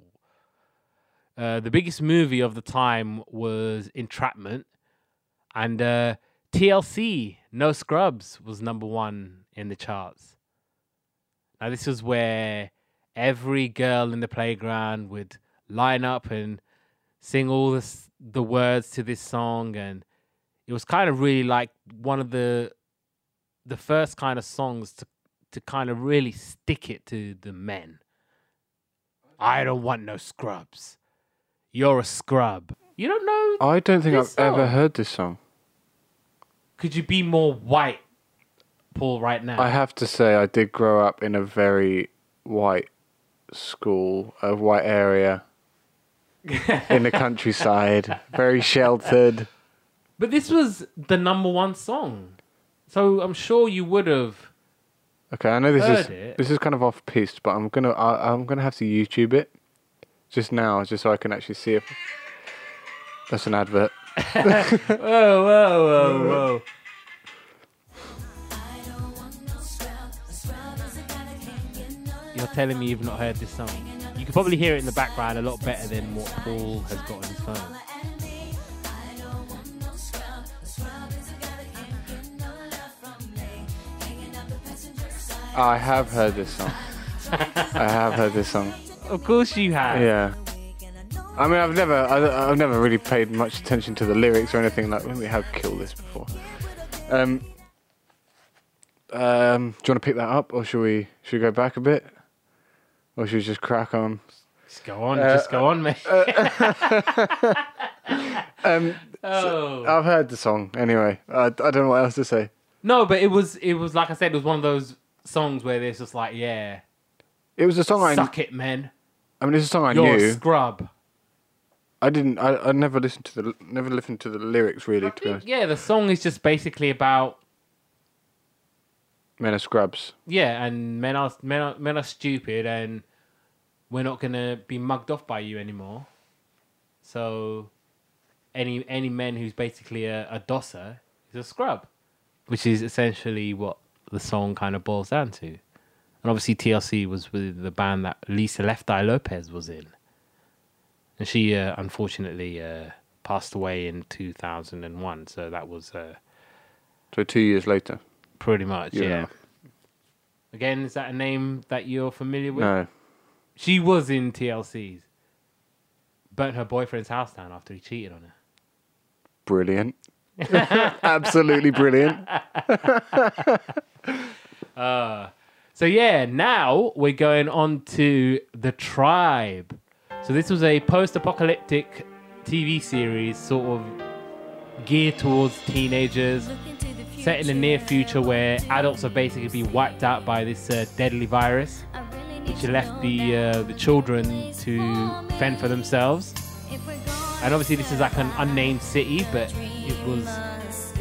Uh, the biggest movie of the time was Entrapment, and uh, TLC, No Scrubs, was number one in the charts. Now, this was where every girl in the playground would line up and sing all this, the words to this song, and it was kind of really like one of the the first kind of songs to to kind of really stick it to the men. I don't want no scrubs. You're a scrub. You don't know? I don't think I've ever heard this song. Could you be more white, Paul? Right now, I have to say, I did grow up in a very white school, a white area in the countryside, very sheltered. but this was the number one song, so I'm sure you would have. Okay, I know this is it. this is kind of off piste, but I'm gonna I, I'm gonna have to YouTube it just now, just so I can actually see if that's an advert. Whoa, whoa, whoa, whoa! You're telling me you've not heard this song? You can probably hear it in the background a lot better than what Paul has got on his phone. I have heard this song. I have heard this song. Of course you have. Yeah. I mean, I've never, I, I've never really paid much attention to the lyrics or anything like when we have killed This" before. Um, um, do you want to pick that up, or should we, should we go back a bit, or should we just crack on? Just go on, Uh, just go on, mate. Um, oh. I've heard the song anyway. I, I don't know what else to say. no, but it was it was like I said, it was one of those songs where it's just like, yeah, It was a song I, suck it, man. I mean, it's a song I You're knew. a scrub. I didn't. I, I never listened to the never listened to the lyrics really. To be honest, Yeah, the song is just basically about Men are scrubs. yeah, and men are men are men are stupid, and we're not gonna be mugged off by you anymore. So, any any men who's basically a, a dosser is a scrub, which is essentially what the song kind of boils down to. And obviously, TLC was with the band that Lisa Left Eye Lopez was in, and she uh, unfortunately uh, passed away in two thousand and one. So that was. Uh, So two years later. Pretty much, Yeah. yeah. Again, is that a name that you're familiar with? No. She was in TLC's. Burnt her boyfriend's house down after he cheated on her. Brilliant. Absolutely brilliant. So yeah, now we're going on to The Tribe. So this was a post-apocalyptic TV series sort of geared towards teenagers, set in the near future where adults are basically being wiped out by this uh, deadly virus, which left the uh, the children to fend for themselves. And obviously, this is like an unnamed city, but it was,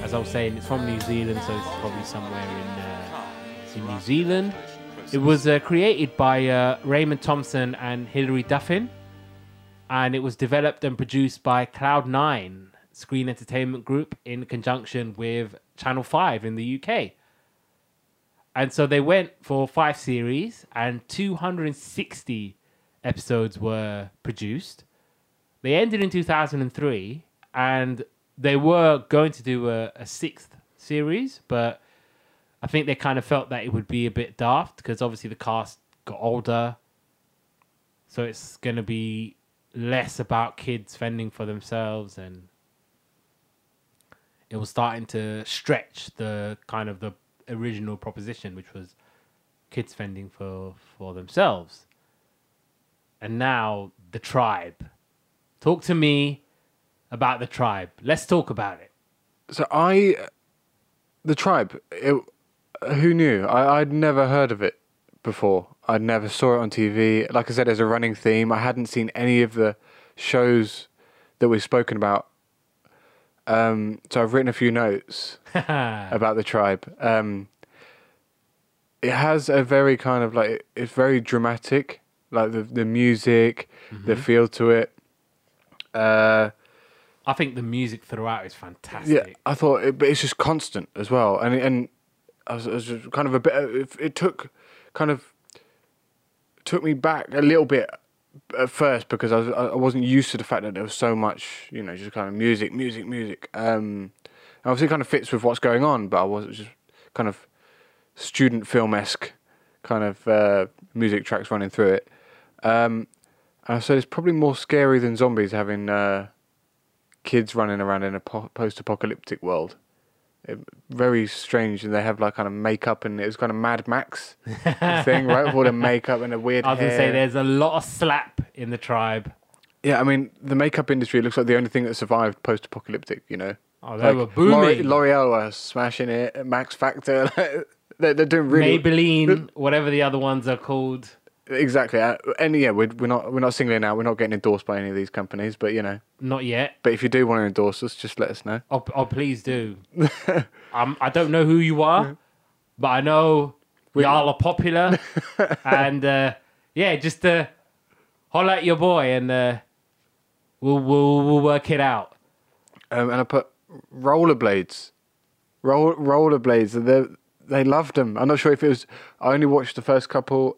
as I was saying, it's from New Zealand, so it's probably somewhere in uh, in New Zealand. It was uh, created by uh, Raymond Thompson and Hilary Duffin, and it was developed and produced by Cloud9 Screen Entertainment Group in conjunction with Channel 5 in the UK. And so they went for five series, and 260 episodes were produced. They ended in 2003, and they were going to do a, a sixth series, but I think they kind of felt that it would be a bit daft because obviously the cast got older. So it's going to be less about kids fending for themselves and it was starting to stretch the kind of the original proposition which was kids fending for for themselves. And now the tribe. Talk to me about the tribe. Let's talk about it. So I, the tribe. It, who knew? I, I'd never heard of it before. I'd never saw it on TV. Like I said, as a running theme, I hadn't seen any of the shows that we've spoken about. Um, so I've written a few notes about the tribe. Um, it has a very kind of like it's very dramatic, like the the music, the feel to it. Uh, I think the music throughout is fantastic. yeah. I thought, it, but it's just constant as well, and and I was, I was just kind of a bit. It, it took kind of took me back a little bit at first because I was I wasn't used to the fact that there was so much, you know, just kind of music, music, music. Um, obviously, it kind of fits with what's going on, but I was just kind of student film esque kind of uh, music tracks running through it. Um, and so it's probably more scary than zombies having uh, kids running around in a po- post-apocalyptic world. It, very strange, and they have like kind of makeup, and it was kind of Mad Max thing, right? With all the makeup and the weird. I was gonna say there's a lot of slap in the tribe. Yeah, I mean, the makeup industry looks like the only thing that survived post-apocalyptic. You know, Oh, they were L'Oreal- booming. L'Oreal are smashing it. Max Factor, they're, they're doing really Maybelline, whatever the other ones are called. Exactly. Uh, And yeah, we're, we're not we're not singling out. We're not getting endorsed by any of these companies, but you know, Not yet. but if you do want to endorse us, just let us know. Oh, oh please do. um, I don't know who you are, but I know y'all are popular, and uh, yeah, just uh, holler at your boy, and uh, we'll we'll we'll work it out. Um, and I put rollerblades, roll rollerblades. They they loved them. I'm not sure if it was. I only watched the first couple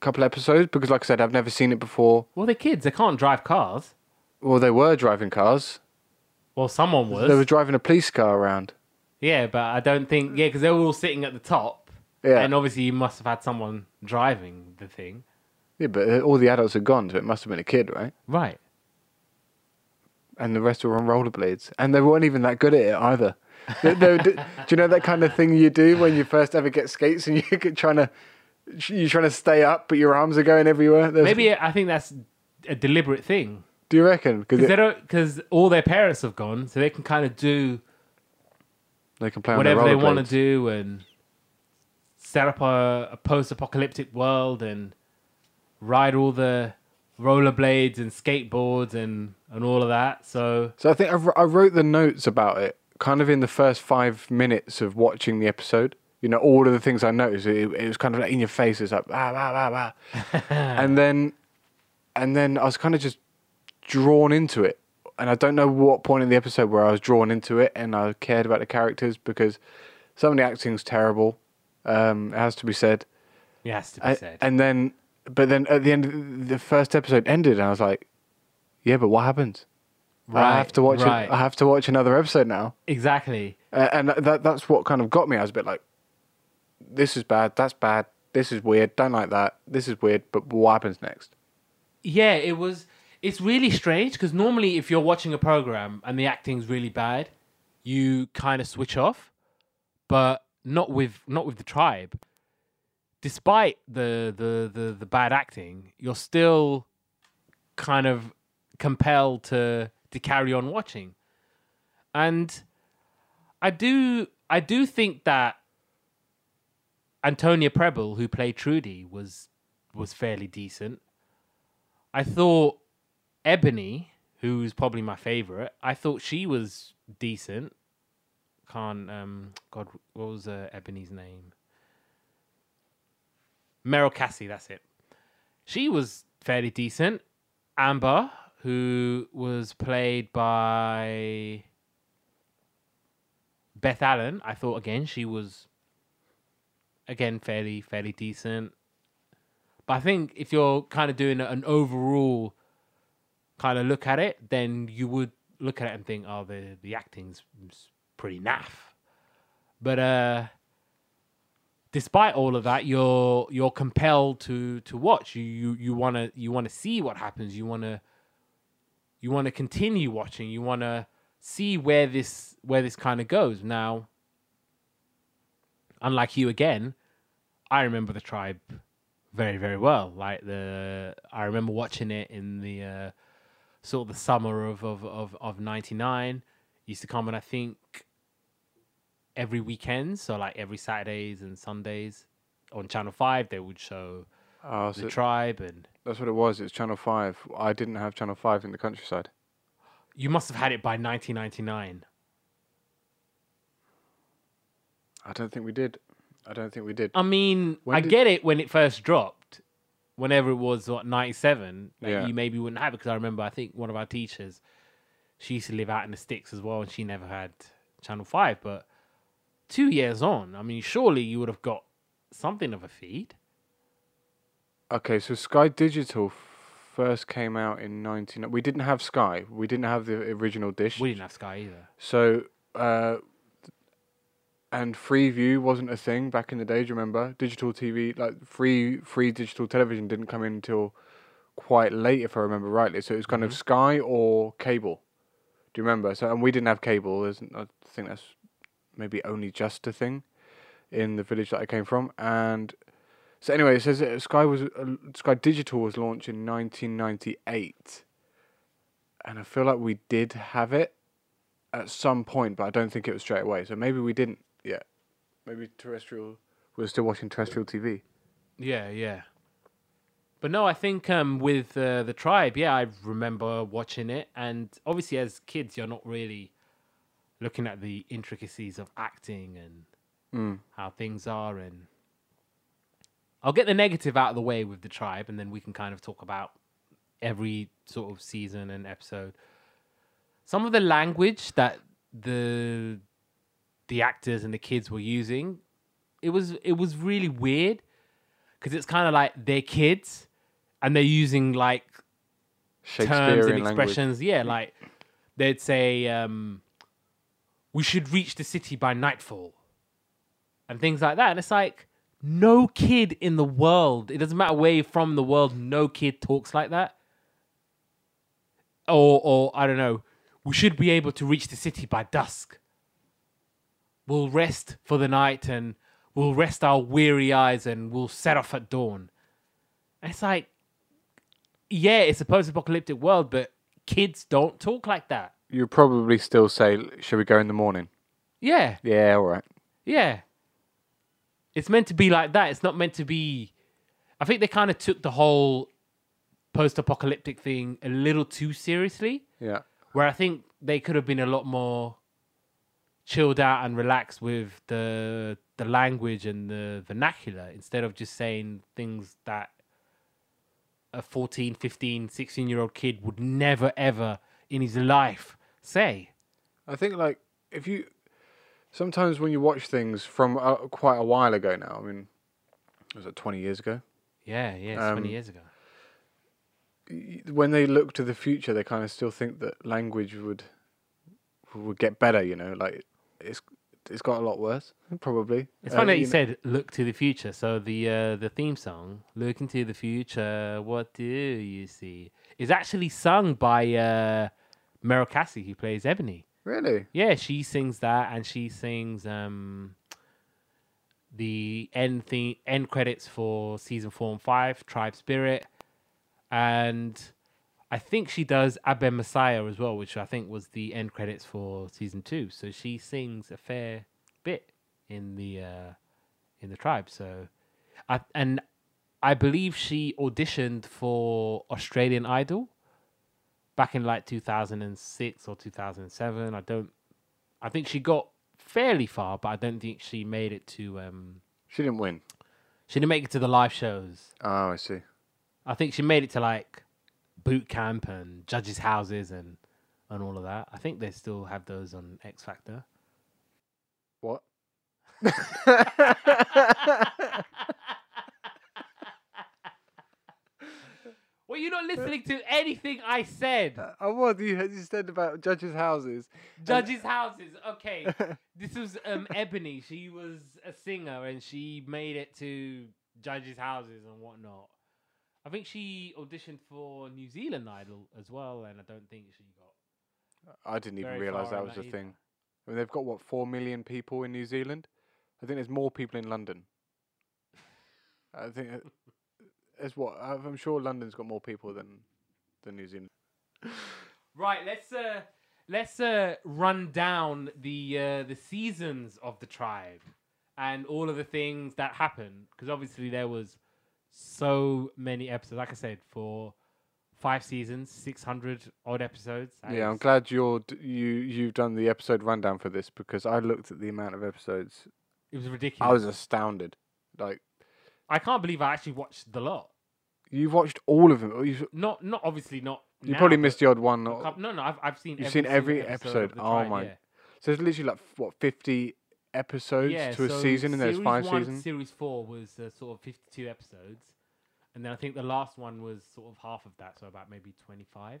couple episodes because, like I said, I've never seen it before. Well, they're kids; they can't drive cars. Well, they were driving cars. Well, someone was. They were driving a police car around. Yeah, but I don't think yeah, because they were all sitting at the top, Yeah, and obviously you must have had someone driving the thing, yeah, but uh, all the adults had gone, so it must have been a kid, right? right? and the rest were on rollerblades, and they weren't even that good at it either. Do you know that kind of thing you do when you first ever get skates and you're trying to you're trying to stay up, but your arms are going everywhere? There's- Maybe I think that's a deliberate thing Do you reckon? because they don't because all their parents have gone, so they can kind of do they can play whatever they want to do and set up a, a post-apocalyptic world and ride all the rollerblades and skateboards and and all of that. So So I think I, I wrote the notes about it kind of in the first five minutes of watching the episode. You know, all of the things I noticed, it, it was kind of like in your face. It's like, ah, ah, ah, ah. and then, and then I was kind of just drawn into it. And I don't know what point in the episode where I was drawn into it and I cared about the characters because some of the acting's terrible. Um, it has to be said. it has to be I- said. and then, but then at the end, the first episode ended, and I was like, yeah, but what happens? I have to watch. right. A, I have to watch another episode now, exactly. uh, and that that's what kind of got me. I was a bit like, "This is bad. That's bad. This is weird. Don't like that. This is weird." But what happens next? Yeah, it was. It's really strange because normally, if you're watching a program and the acting's really bad, you kind of switch off. But not with not with the tribe. Despite the the the, the bad acting, you're still kind of compelled to to carry on watching. And I do I do think that Antonia Prebble, who played Trudy, was was fairly decent. I thought Ebony, who's probably my favorite, I thought she was decent. Can't um God, what was uh, Ebony's name? Meryl Cassie, that's it. She was fairly decent. Amber, who was played by Beth Allen, I thought again she was again fairly fairly decent. But I think if you're kind of doing an overall kind of look at it, then you would look at it and think, oh, the the acting's pretty naff. But uh, despite all of that, you're you're compelled to to watch. You you you want to you want to see what happens. You want to you want to continue watching. You want to see where this where this kind of goes. Now, unlike you again, I remember the tribe very very well. Like the I remember watching it in the uh, sort of the summer of of of, of 99 used to come and I think every weekend so like every Saturdays and Sundays on channel 5 they would show Oh, the tribe and that's what it was. It's Channel Five. I didn't have Channel Five in the countryside. you must have had it by 1999 I don't think we did. I don't think we did. I mean When I did- get it when it first dropped whenever it was what 97 like, Yeah. you maybe wouldn't have it because I remember I think one of our teachers she used to live out in the sticks as well and she never had channel 5 but 2 years on I mean surely you would have got something of a feed Okay, so Sky Digital first came out in 19. We didn't have Sky. We didn't have the original dish. we didn't have Sky either So, uh, and Freeview wasn't a thing back in the day. Do you remember? Digital TV, like free free digital television, didn't come in until quite late, if I remember rightly. So it was kind of Sky or cable. Do you remember? So and we didn't have cable. There's, I think that's maybe only just a thing in the village that I came from. And so anyway, it says that Sky was uh, Sky Digital was launched in 1998, and I feel like we did have it at some point, but I don't think it was straight away. So maybe we didn't yet. Maybe terrestrial. We're still watching terrestrial TV. Yeah, yeah. But no, I think um, with uh, the tribe, yeah, I remember watching it, and obviously as kids, you're not really looking at the intricacies of acting and Mm. how things are. And I'll get the negative out of the way with the tribe, and then we can kind of talk about every sort of season and episode. Some of the language that the the actors and the kids were using, it was it was really weird because it's kind of like they're kids and they're using like terms and language. expressions. Yeah, like they'd say, um, "We should reach the city by nightfall," and things like that. And it's like no kid in the world. It doesn't matter where you're from in the world. No kid talks like that. Or, or I don't know. we should be able to reach the city by dusk. We'll rest for the night and we'll rest our weary eyes and we'll set off at dawn. And it's like, yeah, it's a post-apocalyptic world, but kids don't talk like that. You'd probably still say, "Shall we go in the morning?" Yeah, Yeah, all right. yeah. It's meant to be like that. It's not meant to be. I think they kind of took the whole post-apocalyptic thing a little too seriously. Yeah. where I think they could have been a lot more chilled out and relaxed with the the language and the vernacular instead of just saying things that a 14 15 16 year old kid would never ever in his life say I think like if you sometimes when you watch things from uh, quite a while ago now, I mean, was it twenty years ago? yeah yeah it's 20 Um, years ago When they look to the future, they kind of still think that language would would get better. You know, like it's it's got a lot worse, probably. it's Uh, funny that you know- said look to the future so the uh, the theme song look into the future what do you see is actually sung by uh Meryl Cassie who plays Ebony Really? Yeah, she sings that, and she sings um the end theme, end credits for season four and five, Tribe Spirit, and I think she does Abe Messiah as well, which I think was the end credits for season two. So she sings a fair bit in the uh in the tribe. So, I and I believe she auditioned for Australian Idol back in like 2006 or 2007. I don't. I think she got fairly far, but I don't think she made it to. Um, She didn't win. she didn't make it to the live shows. Oh, I see. I think she made it to like boot camp and judges' houses and and all of that. I think they still have those on X Factor. What? Well, you're not listening to anything I said. Oh, what you you said about judges' houses? Judges' houses. Okay, this was um Ebony. She was a singer and she made it to judges' houses and whatnot. I think she auditioned for New Zealand Idol as well, and I don't think she got. I didn't even realize that was a thing. I mean, they've got what four million people in New Zealand. I think there's more people in London. I think it's what I'm I'm sure London's got more people than than New Zealand. Right, let's uh let's uh run down the uh the seasons of the tribe and all of the things that happened because obviously there was so many episodes. Like I said, for five seasons, six hundred odd episodes. yeah, I'm glad you're d- you you've done the episode rundown for this because I looked at the amount of episodes. It was ridiculous. I was astounded. Like I can't believe I actually watched the lot. you've watched all of them. You've, Not, not obviously not. you now, probably missed the odd one. or- No, no, I've I've seen. You've every seen every episode. episode? Oh my yeah. So it's literally like what fifty episodes yeah, to a season, and there's five one, seasons. Series four was uh, sort of fifty-two episodes, and then I think the last one was sort of half of that, so about maybe twenty-five,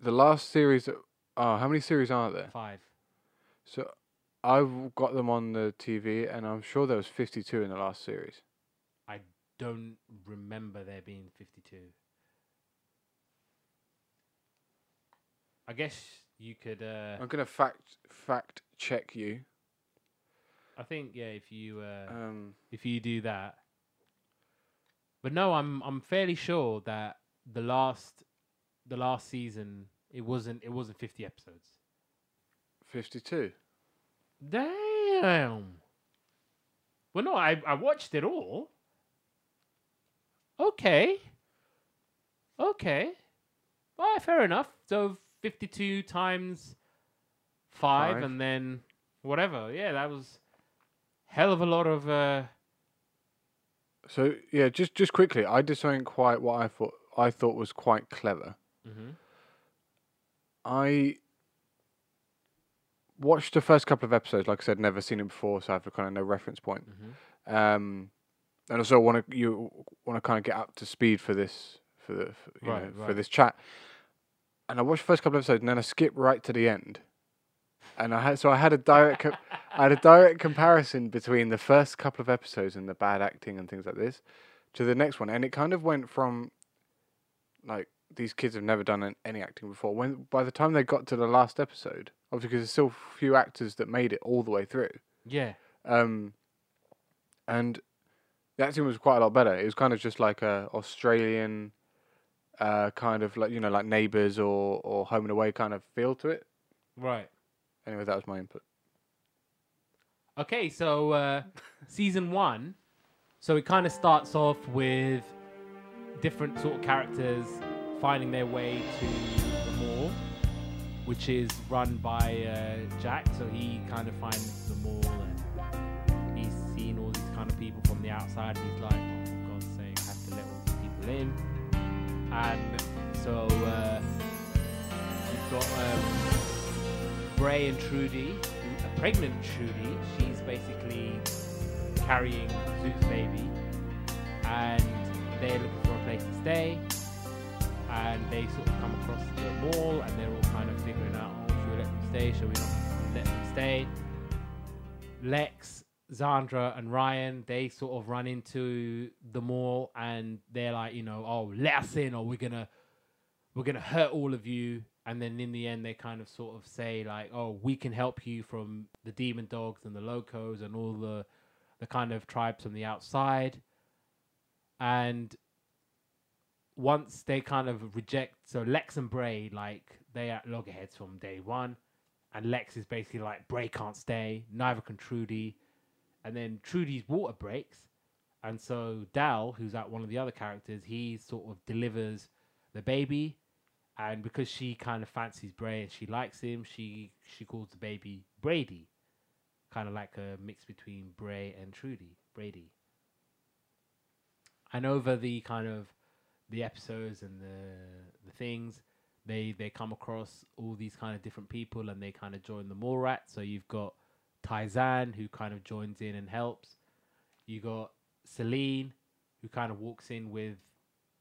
The last series. Oh, how many series are there? five. So I've got them on the TV, and I'm sure there was 52 in the last series. I don't remember there being fifty-two. I guess you could. Uh, I'm gonna fact fact check you. I think yeah, if you uh, Um, if you do that. But no, I'm I'm fairly sure that the last the last season it wasn't it wasn't 50 episodes. 52. Damn. Well, no, I I watched it all. Okay. Okay. All right, fair enough. So 52 times five, Five. and then whatever. Yeah, that was hell of a lot of uh So yeah, just just quickly, I did something quite what I thought I thought was quite clever. mhm. I watched the first couple of episodes. Like I said, never seen it before, so I have kind of no reference point. Mhm. Um, and also want to you want to kind of get up to speed for this for the for, you Right, know, for this chat. And I watched the first couple of episodes, and then I skipped right to the end. And I had so I had a direct I had a direct comparison between the first couple of episodes and the bad acting and things like this to the next one, and it kind of went from like these kids have never done an- any acting before. When by the time they got to the last episode, obviously because there's still a few actors that made it all the way through. Yeah. Um, and the acting was quite a lot better. It was kind of just like a Australian, uh, kind of like you know like Neighbours or or Home and Away kind of feel to it. Right. Anyway, that was my input. Okay, so uh, season one, so it kind of starts off with different sort of characters finding their way to the mall, which is run by uh, Jack. So he kind of finds the mall and he's seen all these kind of people from the outside, and he's like, "Oh, for God's sake, I have to let all these people in." And so uh, you've got um, Bray and Trudy, a pregnant Trudy. She's basically carrying Zoot's baby, and they're looking for a place to stay. And they sort of come across the mall, and they're all kind of figuring out, oh, should we let them stay? Should we not let them stay? Lex, Zandra, and Ryan, they sort of run into the mall, and they're like, you know, oh, let us in, or we're gonna, we're gonna hurt all of you. And then in the end, they kind of sort of say like, oh, we can help you from the demon dogs and the locos and all the, the kind of tribes from the outside. And once they kind of reject, so Lex and Bray, like they are loggerheads from day one, and Lex is basically like Bray can't stay, neither can Trudy, and then Trudy's water breaks, and so Dal, who's like one of the other characters, he sort of delivers the baby, and because she kind of fancies Bray and she likes him, she she calls the baby Brady, kind of like a mix between Bray and Trudy, Brady. And over the kind of the episodes and the the things, they they come across all these kind of different people and they kind of join the Morat. So you've got Tai-San who kind of joins in and helps. You got Salene who kind of walks in with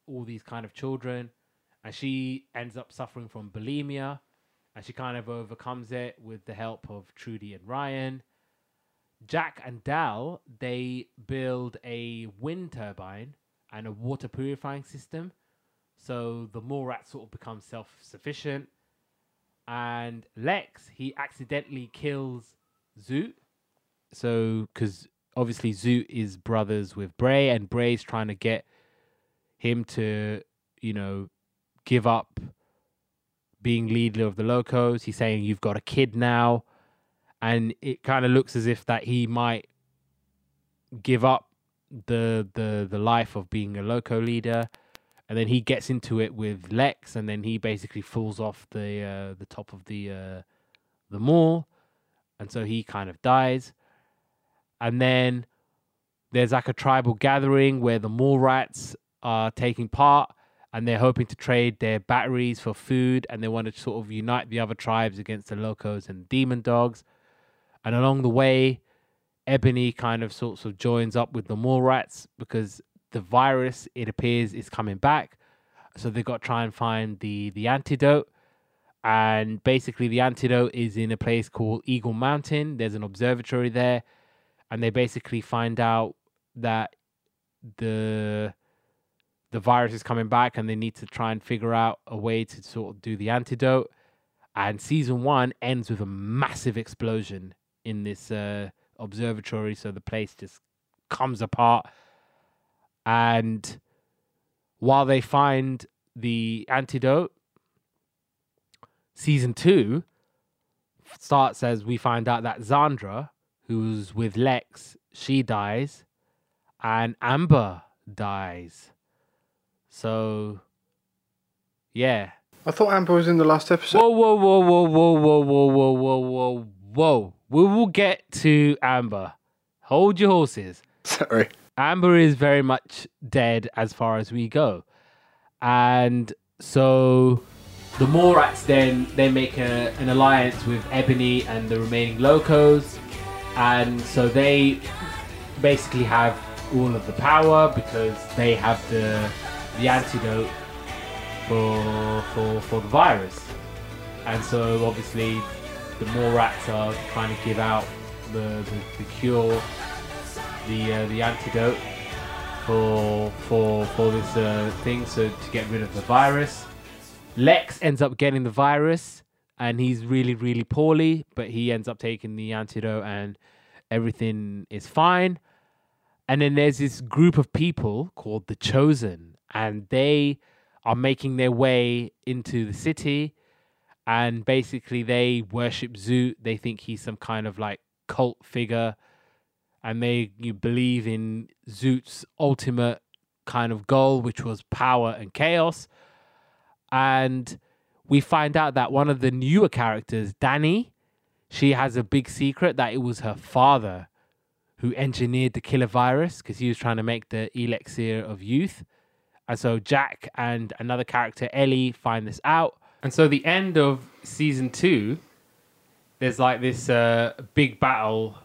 all these kind of children and she ends up suffering from bulimia and she kind of overcomes it with the help of Trudy and Ryan. Jack and Dal, they build a wind turbine and a water purifying system. So the Morat sort of becomes self sufficient. And Lex, he accidentally kills Zoot. So, because obviously Zoot is brothers with Bray, and Bray's trying to get him to, you know, give up being leader of the Locos. He's saying, You've got a kid now. And it kind of looks as if that he might give up the the the life of being a loco leader and then he gets into it with Lex and then he basically falls off the uh, the top of the uh, the mall and so he kind of dies and then there's like a tribal gathering where the mall rats are taking part and they're hoping to trade their batteries for food and they want to sort of unite the other tribes against the locos and demon dogs and along the way Ebony kind of sorts of joins up with the mall rats because the virus, it appears, is coming back. So they've got to try and find the the antidote. And basically, the antidote is in a place called Eagle Mountain. There's an observatory there, and they basically find out that the the virus is coming back, and they need to try and figure out a way to sort of do the antidote. And season one ends with a massive explosion in this uh, observatory, so the place just comes apart. And while they find the antidote, season two starts as we find out that Zandra, who's with Lex, she dies, and Amber dies. So, yeah. I thought Amber was in the last episode. Whoa, whoa, whoa, whoa, whoa, whoa, whoa, whoa, whoa, whoa, whoa. We will get to Amber. Hold your horses. Sorry. Amber is very much dead as far as we go. And so the Mall Rats then they make a, an alliance with Ebony and the remaining locos. And so they basically have all of the power because they have the the antidote for for for the virus. And so obviously the mall rats are trying to give out the, the, the cure the uh, the antidote for for for this uh, thing, so to get rid of the virus. Lex ends up getting the virus and he's really, really poorly, but he ends up taking the antidote and everything is fine. And then there's this group of people called the Chosen, and they are making their way into the city. And basically, they worship Zoot. They think he's some kind of like cult figure, and they you believe in Zoot's ultimate kind of goal, which was power and chaos. And we find out that one of the newer characters, Danni, she has a big secret that it was her father who engineered the killer virus because he was trying to make the elixir of youth. And so Jack and another character, Ellie, find this out. And so the end of season two, there's like this uh, big battle,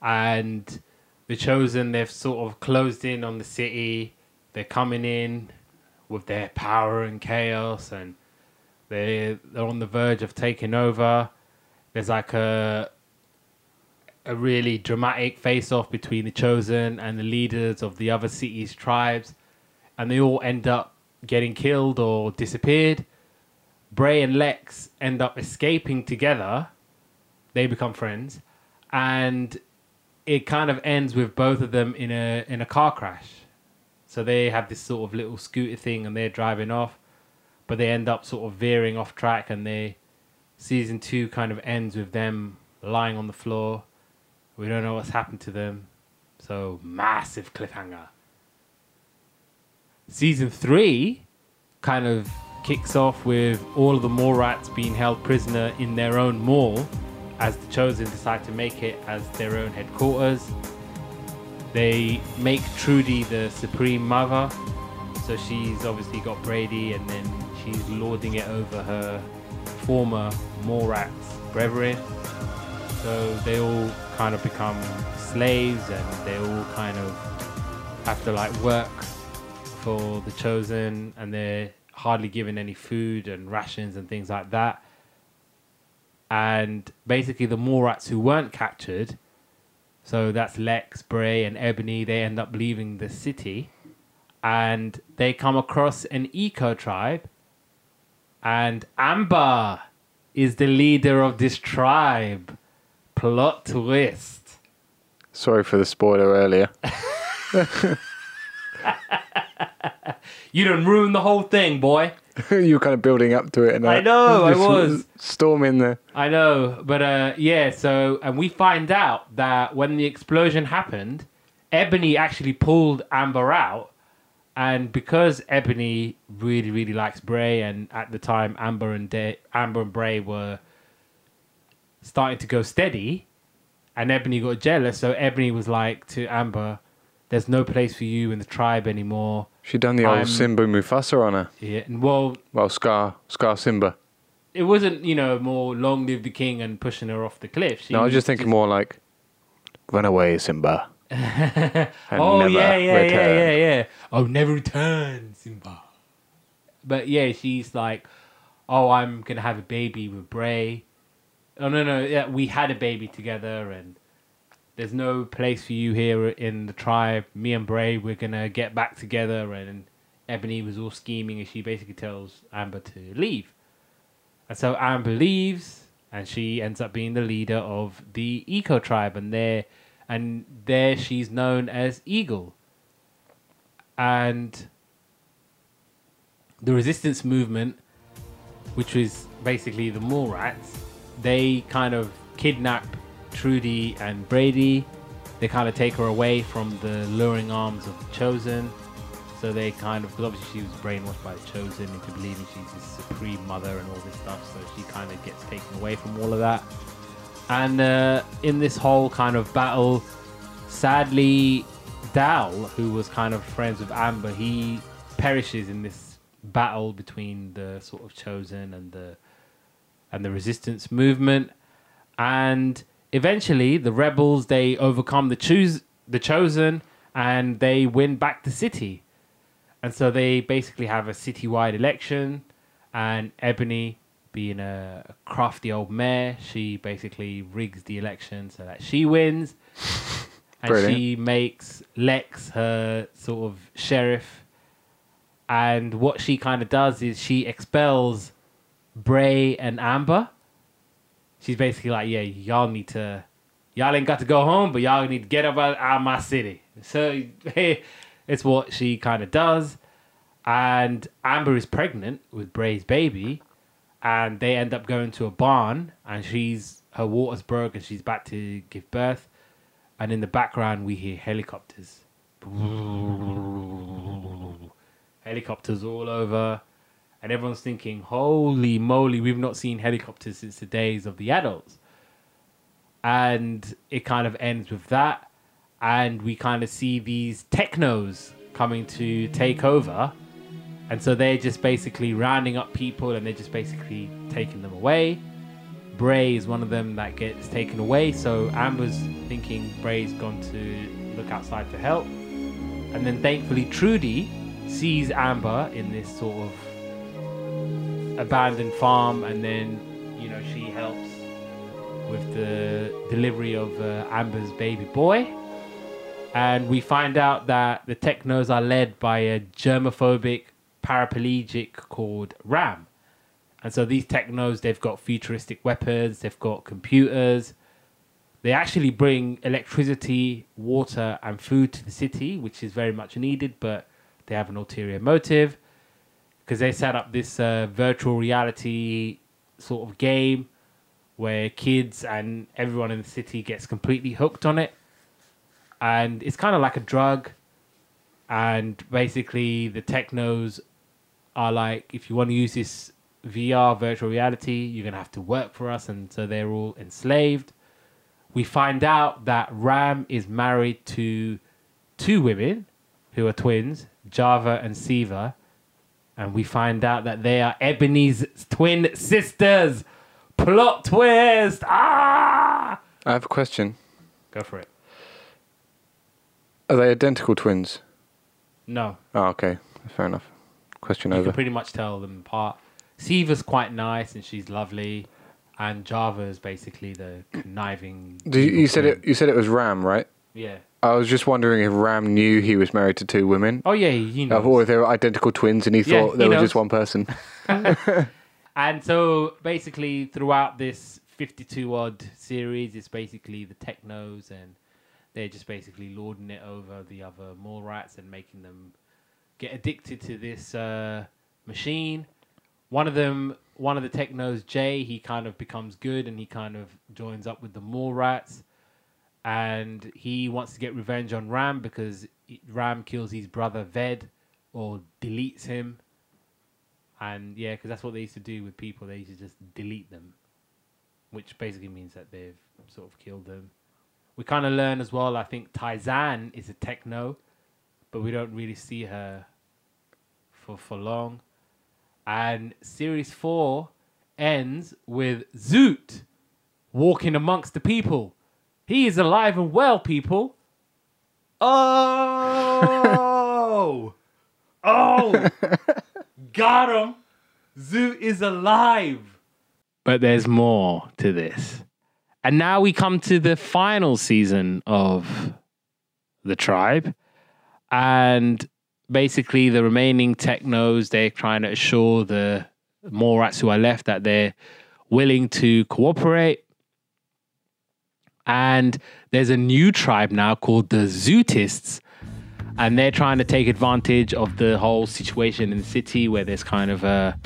and the chosen they've sort of closed in on the city. They're coming in with their power and chaos, and they they're on the verge of taking over. There's like a a really dramatic face off between the chosen and the leaders of the other cities tribes and they all end up getting killed or disappeared bray and lex end up escaping together they become friends and it kind of ends with both of them in a in a car crash so they have this sort of little scooter thing and they're driving off but they end up sort of veering off track and they season 2 kind of ends with them lying on the floor we don't know what's happened to them. So massive cliffhanger. Season three kind of kicks off with all of the Mall Rats being held prisoner in their own mall as the Chosen decide to make it as their own headquarters. They make Trudy the supreme mother. So she's obviously got Brady and then she's lording it over her former Mall Rats brethren. So they all kind of become slaves and they all kind of have to like work for the chosen and they're hardly given any food and rations and things like that. And basically the Mall Rats who weren't captured, so that's Lex, Bray and Ebony, they end up leaving the city and they come across an eco tribe and Amber is the leader of this tribe Plot twist. Sorry for the spoiler earlier. you done ruined the whole thing, boy. you were kind of building up to it, and I know I was storming there. I know, but uh, yeah. So, and we find out that when the explosion happened, Ebony actually pulled Amber out, and because Ebony really, really likes Bray, and at the time Amber and De- Amber and Bray were starting to go steady, and Ebony got jealous. So Ebony was like to Amber, "There's no place for you in the tribe anymore." She done the old I'm- Simba Mufasa on her. Yeah, and well, Well, Scar, Scar Simba. it wasn't you know more long live the king and pushing her off the cliff. She No, I was just thinking more like, run away, Simba. oh yeah, yeah, return. yeah, yeah, yeah. Oh, never return, Simba. But yeah, she's like, oh, I'm gonna have a baby with Bray. Oh no, no, yeah, we had a baby together, and there's no place for you here in the tribe. Me and Bray, we're gonna get back together, and Ebony was all scheming, and she basically tells Amber to leave. And so Amber leaves, and she ends up being the leader of the Eco tribe, and there, and there she's known as Eagle. And the resistance movement, which was basically the Mall Rats, they kind of kidnap Trudy and Brady. They kind of take her away from the luring arms of the Chosen. So they kind of, because obviously she was brainwashed by the Chosen into believing she's the supreme mother and all this stuff. So she kind of gets taken away from all of that. And uh, in this whole kind of battle, sadly, Dal, who was kind of friends with Amber, he perishes in this battle between the sort of Chosen and the and the resistance movement. And eventually, the rebels they overcome the choose the chosen and they win back the city. And so they basically have a citywide election, and Ebony, being a, crafty old mayor, she basically rigs the election so that she wins. and Brilliant. she makes Lex her sort of sheriff. and what she kind of does is she expels Bray and Amber. She's basically like, yeah, y'all need to, y'all ain't got to go home, but y'all need to get up out, of my city. So it's what she kind of does. And Amber is pregnant with Bray's baby, and they end up going to a barn, and she's her water's broke, and she's about to give birth. And in the background, we hear helicopters. Helicopters all over and everyone's thinking, "Holy moly, we've not seen helicopters since the days of the adults." And it kind of ends with that, and we kind of see these technos coming to take over, and so they're just basically rounding up people, and they're just basically taking them away. Bray is one of them that gets taken away, so Amber's thinking Bray's gone to look outside for help, and then thankfully Trudy sees Amber in this sort of abandoned farm, and then you know she helps with the delivery of uh, Amber's baby boy. And we find out that the Technos are led by a germophobic paraplegic called Ram. And so these Technos, they've got futuristic weapons, they've got computers. They actually bring electricity, water, and food to the city, which is very much needed, but they have an ulterior motive because they set up this uh, virtual reality sort of game where kids and everyone in the city gets completely hooked on it. And it's kind of like a drug. And basically the technos are like if you want to use this VR virtual reality you're going to have to work for us. And so they're all enslaved. We find out that Ram is married to two women who are twins Java and Siva and we find out that they are Ebony's twin sisters. Plot twist! Ah! I have a question. Go for it. Are they identical twins? No, Oh, okay. Fair enough. Question you over. can pretty much tell them apart. Siva's quite nice and she's lovely, and Java is basically the conniving. Do you, you said it. You said it was Ram, right? Yeah. I was just wondering if Ram knew he was married to two women, Oh yeah, you know. or if they were identical twins, and he Yeah, thought he there was knows. just one person. And so basically, throughout this 52 odd series, it's basically the technos, and they're just basically lording it over the other mole rats and making them get addicted to this uh, machine. One of them, one of the technos, Jay, he kind of becomes good and he kind of joins up with the mole rats. And he wants to get revenge on Ram because Ram kills his brother Ved or deletes him and yeah, because that's what they used to do with people. They used to just delete them, which basically means that they've sort of killed them. We kind of learn as well. I think Tai-San is a techno, but we don't really see her for for long. And series four ends with Zoot walking amongst the people. He is alive and well, people. Oh, oh. Got him. Zoot is alive. But there's more to this. And now we come to the final season of The Tribe. And basically, the remaining technos, they're trying to assure the mall rats who are left that they're willing to cooperate. And there's a new tribe now called the Zootists. And they're trying to take advantage of the whole situation in the city where there's kind of a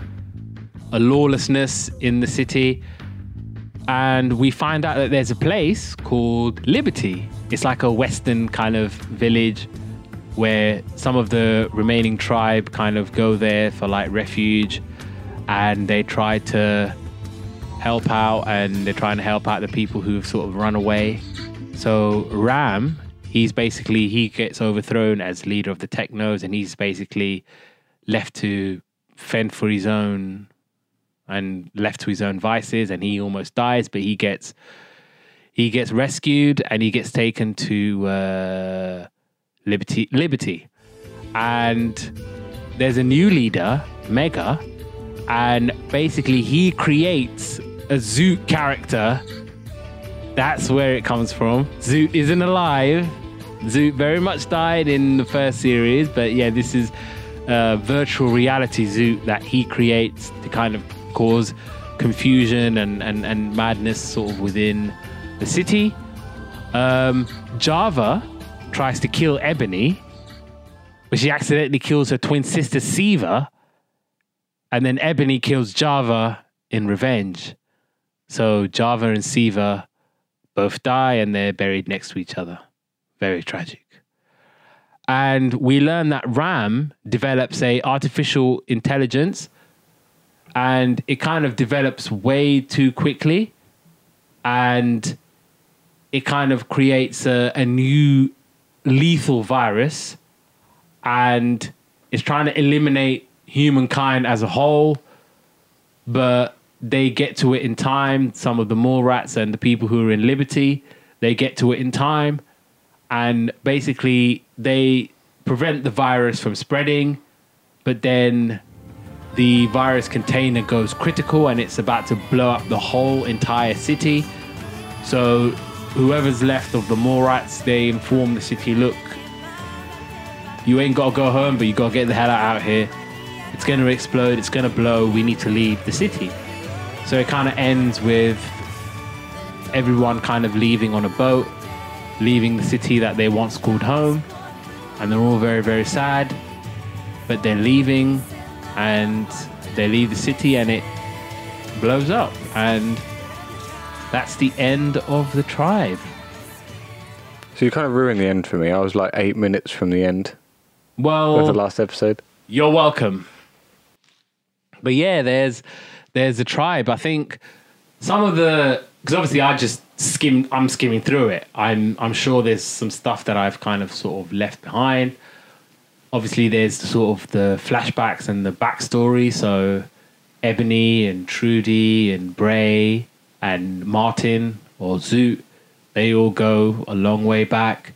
a lawlessness in the city. And we find out that there's a place called Liberty. It's like a western kind of village where some of the remaining tribe kind of go there for like refuge. And they try to help out and they're trying to help out the people who've sort of run away. So Ram he's basically he gets overthrown as leader of the technos and he's basically left to fend for his own and left to his own vices and he almost dies but he gets he gets rescued and he gets taken to uh, liberty liberty and there's a new leader mega and basically he creates a zoot character that's where it comes from. Zoot isn't alive. Zoot very much died in the first series, but yeah, this is uh, virtual reality Zoot that he creates to kind of cause confusion and, and, and madness sort of within the city. Um, Java tries to kill Ebony, but she accidentally kills her twin sister Siva, and then Ebony kills Java in revenge. So Java and Siva both die and they're buried next to each other. Very tragic. And we learn that Ram develops a artificial intelligence and it kind of develops way too quickly and it kind of creates a, a new lethal virus and it's trying to eliminate humankind as a whole but they get to it in time. Some of the mole rats and the people who are in liberty they get to it in time. And basically they prevent the virus from spreading but then the virus container goes critical and it's about to blow up the whole entire city. So whoever's left of the mole rats they inform the city look you ain't got to go home but you got to get the hell out here. It's going to explode it's going to blow. We need to leave the city so it kind of ends with everyone kind of leaving on a boat leaving the city that they once called home and they're all very very sad but they're leaving and they leave the city and it blows up and that's the end of the tribe So you kind of ruined the end for me. I was like eight minutes from the end of the last episode. you're welcome but yeah there's there's a tribe i think some of the because obviously i just skim i'm skimming through it. I'm i'm sure there's some stuff that i've kind of sort of left behind. Obviously there's sort of the flashbacks and the backstory. So ebony and trudy and bray and martin or zoot they all go a long way back.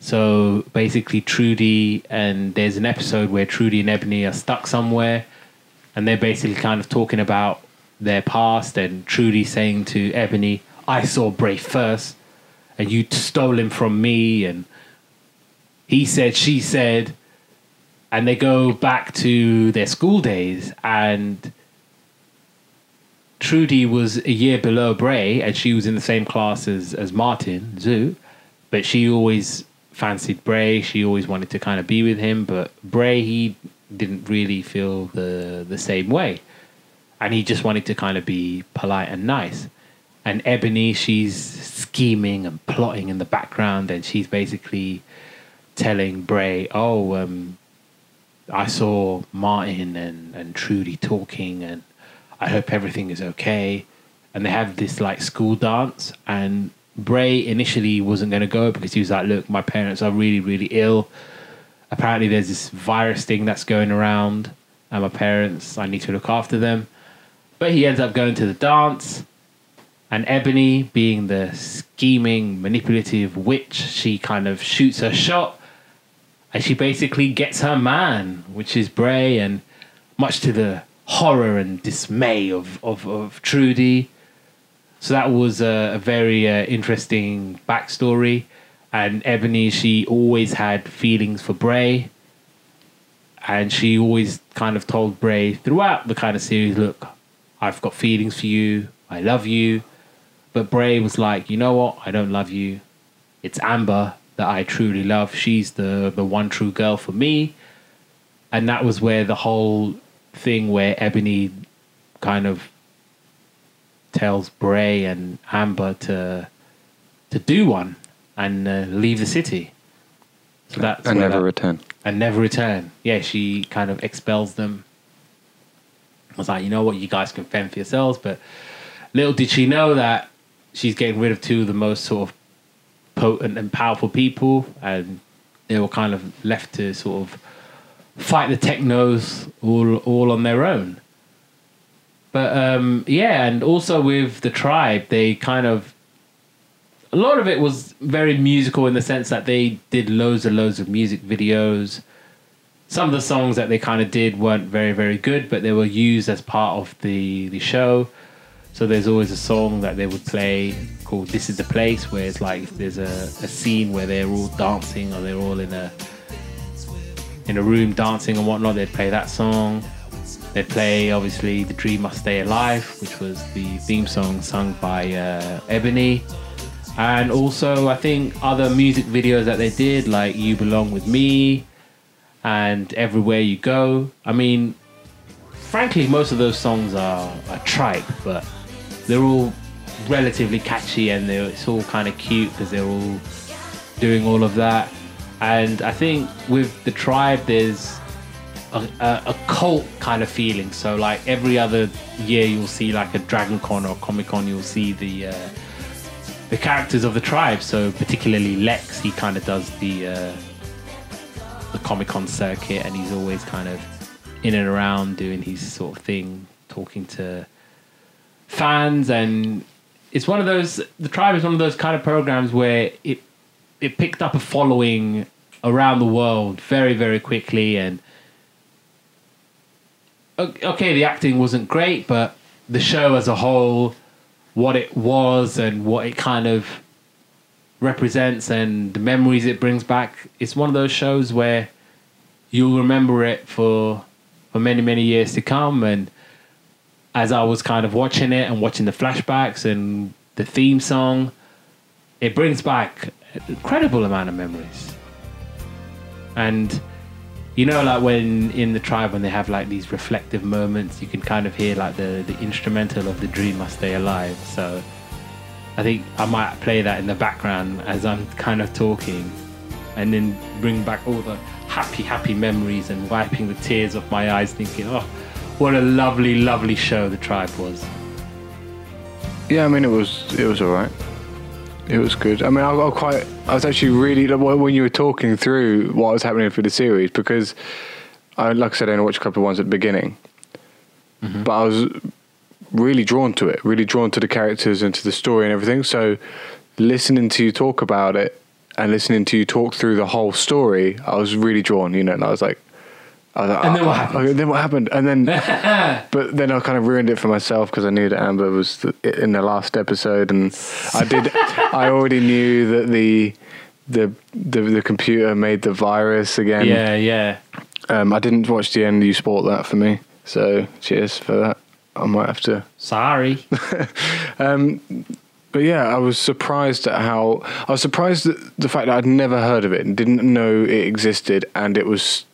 So basically, Trudy and there's an episode where Trudy and Ebony are stuck somewhere, and they're basically kind of talking about their past. And Trudy saying to Ebony, "I saw Bray first, and you stole him from me." And he said, she said, and they go back to their school days, and Trudy was a year below Bray, and she was in the same class as as Martin Zoot, but she always fancied Bray. She always wanted to kind of be with him, but Bray he didn't really feel the the same way, and he just wanted to kind of be polite and nice. And Ebony, she's scheming and plotting in the background, and she's basically telling Bray, "Oh, um, I saw Martin and and Trudy talking, and I hope everything is okay." And they have this like school dance, and Bray initially wasn't going to go because he was like, "Look, my parents are really, really ill. Apparently, there's this virus thing that's going around, and my parents, I need to look after them." But he ends up going to the dance, and Ebony, being the scheming, manipulative witch, she kind of shoots her shot, and she basically gets her man, which is Bray, and much to the horror and dismay of of, of Trudy. So that was a, a very uh, interesting backstory. And Ebony, she always had feelings for Bray. And she always kind of told Bray throughout the kind of series, look, I've got feelings for you. I love you. But Bray was like, you know what? I don't love you. It's Amber that I truly love. She's the, the one true girl for me. And that was where the whole thing where Ebony kind of tells Bray and Amber to to do one and uh, leave the city. So that's and never that- return. and never return. Yeah, she kind of expels them. I was like, you know what, you guys can fend for yourselves. But little did she know that she's getting rid of two of the most sort of potent and powerful people, and they were kind of left to sort of fight the technos all all on their own. But um, yeah, and also with the tribe, they kind of a lot of it was very musical in the sense that they did loads and loads of music videos. Some of the songs that they kind of did weren't very very good, but they were used as part of the the show. So there's always a song that they would play called "This Is the Place," where it's like there's a, a scene where they're all dancing or they're all in a in a room dancing and whatnot, they'd play that song. They'd play obviously "The Dream Must Stay Alive," which was the theme song sung by uh, Ebony, and also I think other music videos that they did, like "You Belong with Me" and "Everywhere You Go." I mean, frankly, most of those songs are, are tripe, but they're all relatively catchy and it's all kind of cute because they're all doing all of that. And I think with the tribe, there's a, a, a cult kind of feeling. So like every other year, you'll see like a Dragon Con or Comic Con, you'll see the uh, the characters of the tribe. So particularly Lex, he kind of does the uh, the Comic Con circuit, and he's always kind of in and around doing his sort of thing, talking to fans, and it's one of those. The tribe is one of those kind of programs where it it picked up a following around the world very very quickly, and okay, the acting wasn't great, but the show as a whole, what it was and what it kind of represents and the memories it brings back, it's one of those shows where you'll remember it for for many many years to come and as I was kind of watching it and watching the flashbacks and the theme song, it brings back an incredible amount of memories. And you know, like when in the tribe when they have like these reflective moments, you can kind of hear like the the instrumental of the dream must stay alive. So I think I might play that in the background as I'm kind of talking, and then bring back all the happy, happy memories and wiping the tears off my eyes, thinking, oh, what a lovely, lovely show the tribe was. Yeah, I mean it was it was all right. It was good. I mean, I got quite. I was actually really when you were talking through what was happening for the series because I, like I said, I only watched a couple of ones at the beginning, mm-hmm. but I was really drawn to it, really drawn to the characters and to the story and everything. So listening to you talk about it and listening to you talk through the whole story, I was really drawn. You know, and I was like, like, and then what happened? then what happened? And then, but then I kind of ruined it for myself because I knew that Amber was in the last episode, and I did. I already knew that the, the the the computer made the virus again. Yeah, yeah. Um, I didn't watch the end. You spoiled that for me, so cheers for that. I might have to. Sorry. um, but yeah, I was surprised at how I was surprised at the fact that I'd never heard of it and didn't know it existed, and it was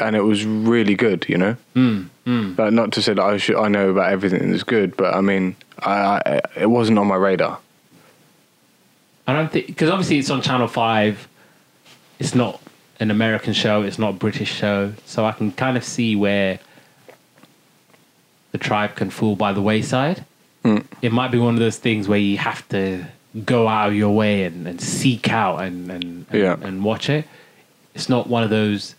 and it was really good, you know. Mm, mm. But not to say that I should I know about everything that's good, but I mean, I, I it wasn't on my radar. I don't think because obviously it's on Channel Five. It's not an American show. It's not a British show, so I can kind of see where the tribe can fall by the wayside. Mm. It might be one of those things where you have to go out of your way and, and seek out and and, and, yeah. and watch it. It's not one of those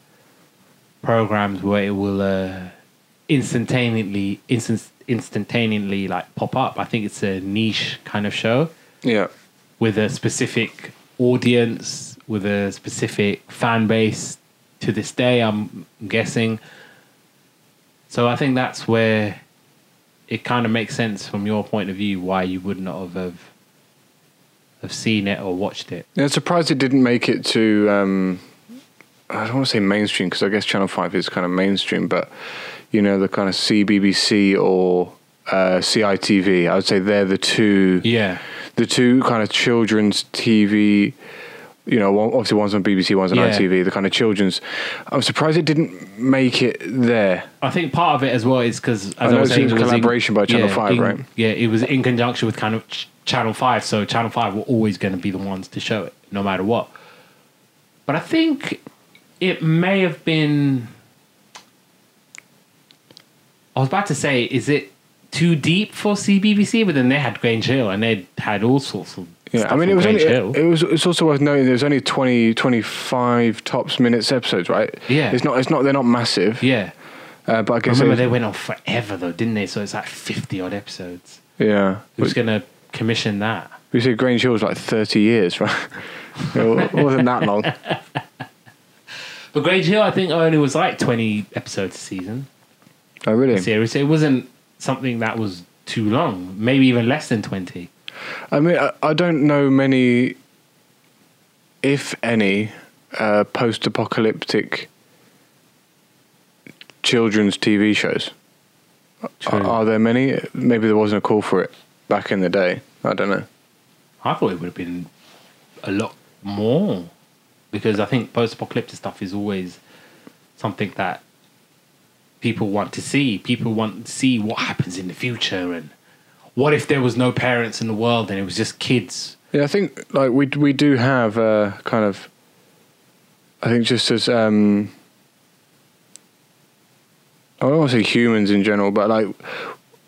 programs where it will uh, instantaneously instant, instantaneously like pop up. I think it's a niche kind of show. Yeah. With a specific audience, with a specific fan base to this day, I'm guessing. So I think that's where it kind of makes sense from your point of view why you would not have have, have seen it or watched it. Yeah, I'm surprised it didn't make it to um, I don't want to say mainstream because I guess Channel Five is kind of mainstream, but you know the kind of CBBC or uh, CITV. I would say they're the two. Yeah. The two kind of children's TV. You know, obviously one's on BBC, one's on yeah. ITV. The kind of children's. I'm surprised it didn't make it there. I think part of it as well is because as I, I was saying, it was collaboration in, by Channel yeah, Five, in, right? Yeah, it was in conjunction with kind of ch- Channel Five, so Channel Five were always going to be the ones to show it, no matter what. But I think it may have been. I was about to say, is it too deep for CBBC? But then they had Grange Hill, and they had all sorts of. Yeah, I mean, it was only, it, it, was. It's also worth noting there's only 20, 25 tops minutes episodes, right? Yeah, it's not. It's not. They're not massive. Yeah, uh, but I guess remember they went on forever though, didn't they? So it's like fifty odd episodes. Yeah, who's going to commission that? We said Grange Hill was like thirty years, right? it wasn't that long. But Grange Hill, I think, only was like 20 episodes a season. Oh, really? Series. It wasn't something that was too long. Maybe even less than 20. I mean, I, I don't know many, if any, uh, post-apocalyptic children's TV shows. True. Are, are there many? Maybe there wasn't a call for it back in the day. I don't know. I thought it would have been a lot more because I think post-apocalyptic stuff is always something that people want to see. People want to see what happens in the future and what if there was no parents in the world and it was just kids. Yeah, I think like we we do have uh, kind of. I think just as um, I don't want to say humans in general, but like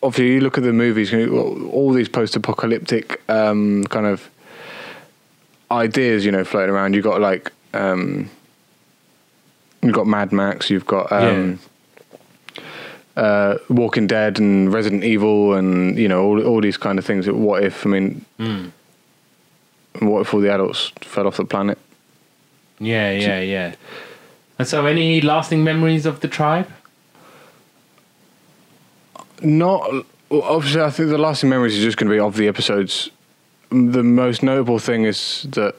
obviously you look at the movies, all these post-apocalyptic um, kind of ideas, you know, floating around. You've got like um, you've got Mad Max, you've got um, uh, Walking Dead and Resident Evil, and you know all all these kind of things. What if? I mean, Mm. what if all the adults fell off the planet? Yeah, yeah, yeah. And so, any lasting memories of the tribe? Not obviously. I think the lasting memories is just going to be of the episodes. The most notable thing is that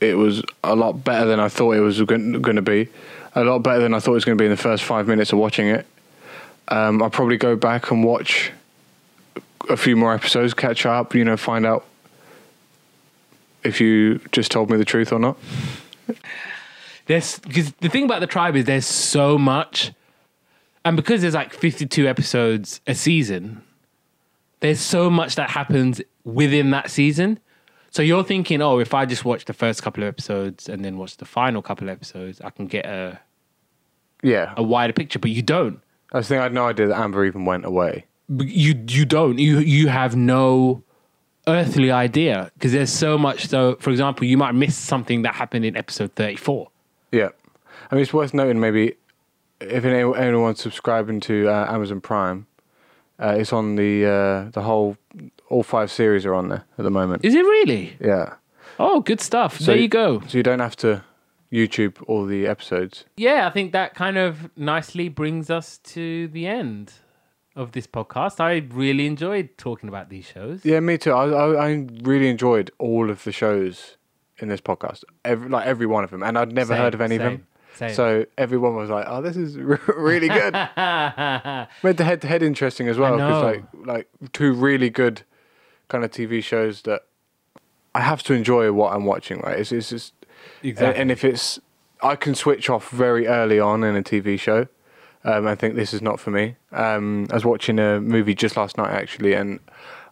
it was a lot better than I thought it was going to be. A lot better than I thought it was going to be in the first five minutes of watching it. Um, I'll probably go back and watch a few more episodes, catch up, you know, find out if you just told me the truth or not. There's because the thing about the tribe is there's so much, and because there's like 52 episodes a season, there's so much that happens within that season. So you're thinking, oh, if I just watch the first couple of episodes and then watch the final couple of episodes, I can get a, Yeah, a wider picture. But you don't. I was thinking I had no idea that Amber even went away. But You you don't. You you have no earthly idea because there's so much. So, for example, you might miss something that happened in episode 34. Yeah, I mean it's worth noting maybe if any- anyone's subscribing to uh, Amazon Prime, uh, it's on the uh, the whole all five series are on there at the moment. Is it really? Yeah, Oh, good stuff. So- there you go. so you don't have to YouTube all the episodes. Yeah, I think that kind of nicely brings us to the end of this podcast. I really enjoyed talking about these shows. Yeah, me too. I I, I really enjoyed all of the shows in this podcast, every, like every one of them, and I'd never Same, heard of any of them. Same. So everyone was like, "Oh, this is really good." Made the head to head interesting as well because like like two really good kind of TV shows that I have to enjoy what I'm watching. Right, it's, it's just and, exactly. and if it's I can switch off very early on in a TV show. Um, I think this is not for me. Um, I was watching a movie just last night actually, and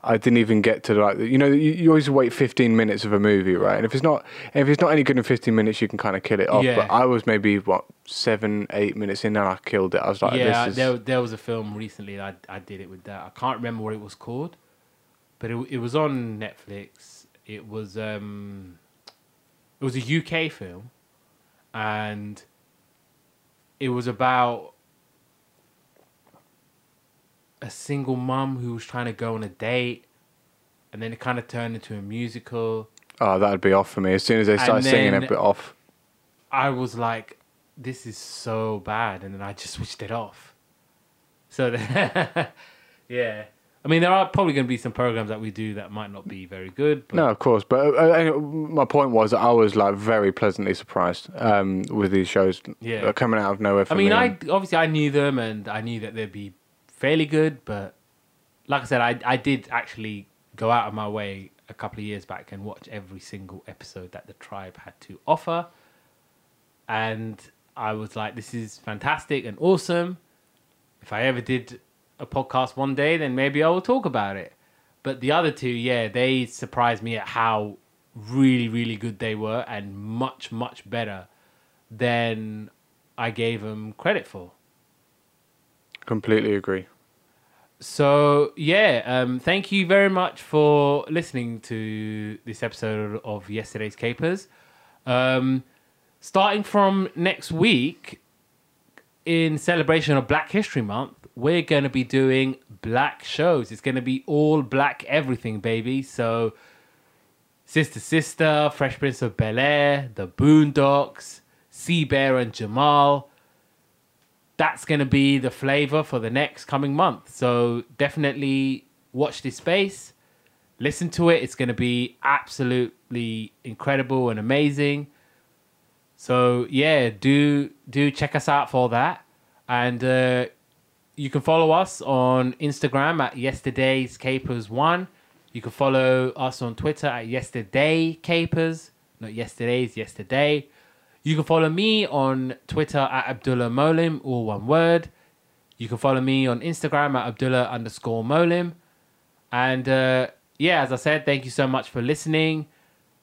I didn't even get to like you know you, you always wait 15 minutes of a movie, right? And if it's not if it's not any good in 15 minutes, you can kind of kill it off. Yeah. But I was maybe what seven eight minutes in, and I killed it. I was like, yeah, is there, there was a film recently that I, I did it with that. I can't remember what it was called, but it, it was on Netflix. It was um, it was a UK film, and it was about a single mom who was trying to go on a date, and then it kind of turned into a musical. oh that would be off for me as soon as they start singing a bit off. I was like, this is so bad. And then I just switched it off. So, yeah. I mean, there are probably going to be some programs that we do that might not be very good. But No, of course, but uh, uh, my point was I was like very pleasantly surprised um, with these shows Yeah. coming out of nowhere. For I mean, me, I obviously I knew them and I knew that they'd be fairly good. But like I said, I, I did actually go out of my way a couple of years back and watch every single episode that the tribe had to offer. And I was like, this is fantastic and awesome. If I ever did a podcast one day, then maybe I will talk about it. But the other two, yeah, they surprised me at how really, really good they were and much, much better than I gave them credit for. Completely agree. So yeah, um, thank you very much for listening to this episode of Yesterday's Capers. Um, starting from next week, in celebration of Black History Month, we're going to be doing black shows. It's going to be all black everything, baby. So, Sister Sister, Fresh Prince of Bel Air, The Boondocks, C-Bear and Jamal that's going to be the flavor for the next coming month. So definitely watch this space, listen to it. It's going to be absolutely incredible and amazing. So yeah, do do check us out for that. And uh, you can follow us on Instagram at yesterday's capers one. You can follow us on Twitter at yesterday capers, not yesterday's, yesterday. You can follow me on Twitter at Abdullah Molim, all one word. You can follow me on Instagram at Abdullah underscore Molim. And uh, yeah, as I said, thank you so much for listening.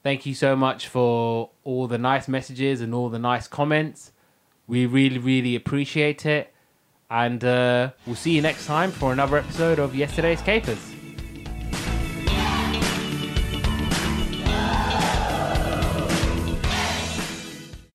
Thank you so much for all the nice messages and all the nice comments. We really, really appreciate it. And uh, we'll see you next time for another episode of Yesterday's Capers.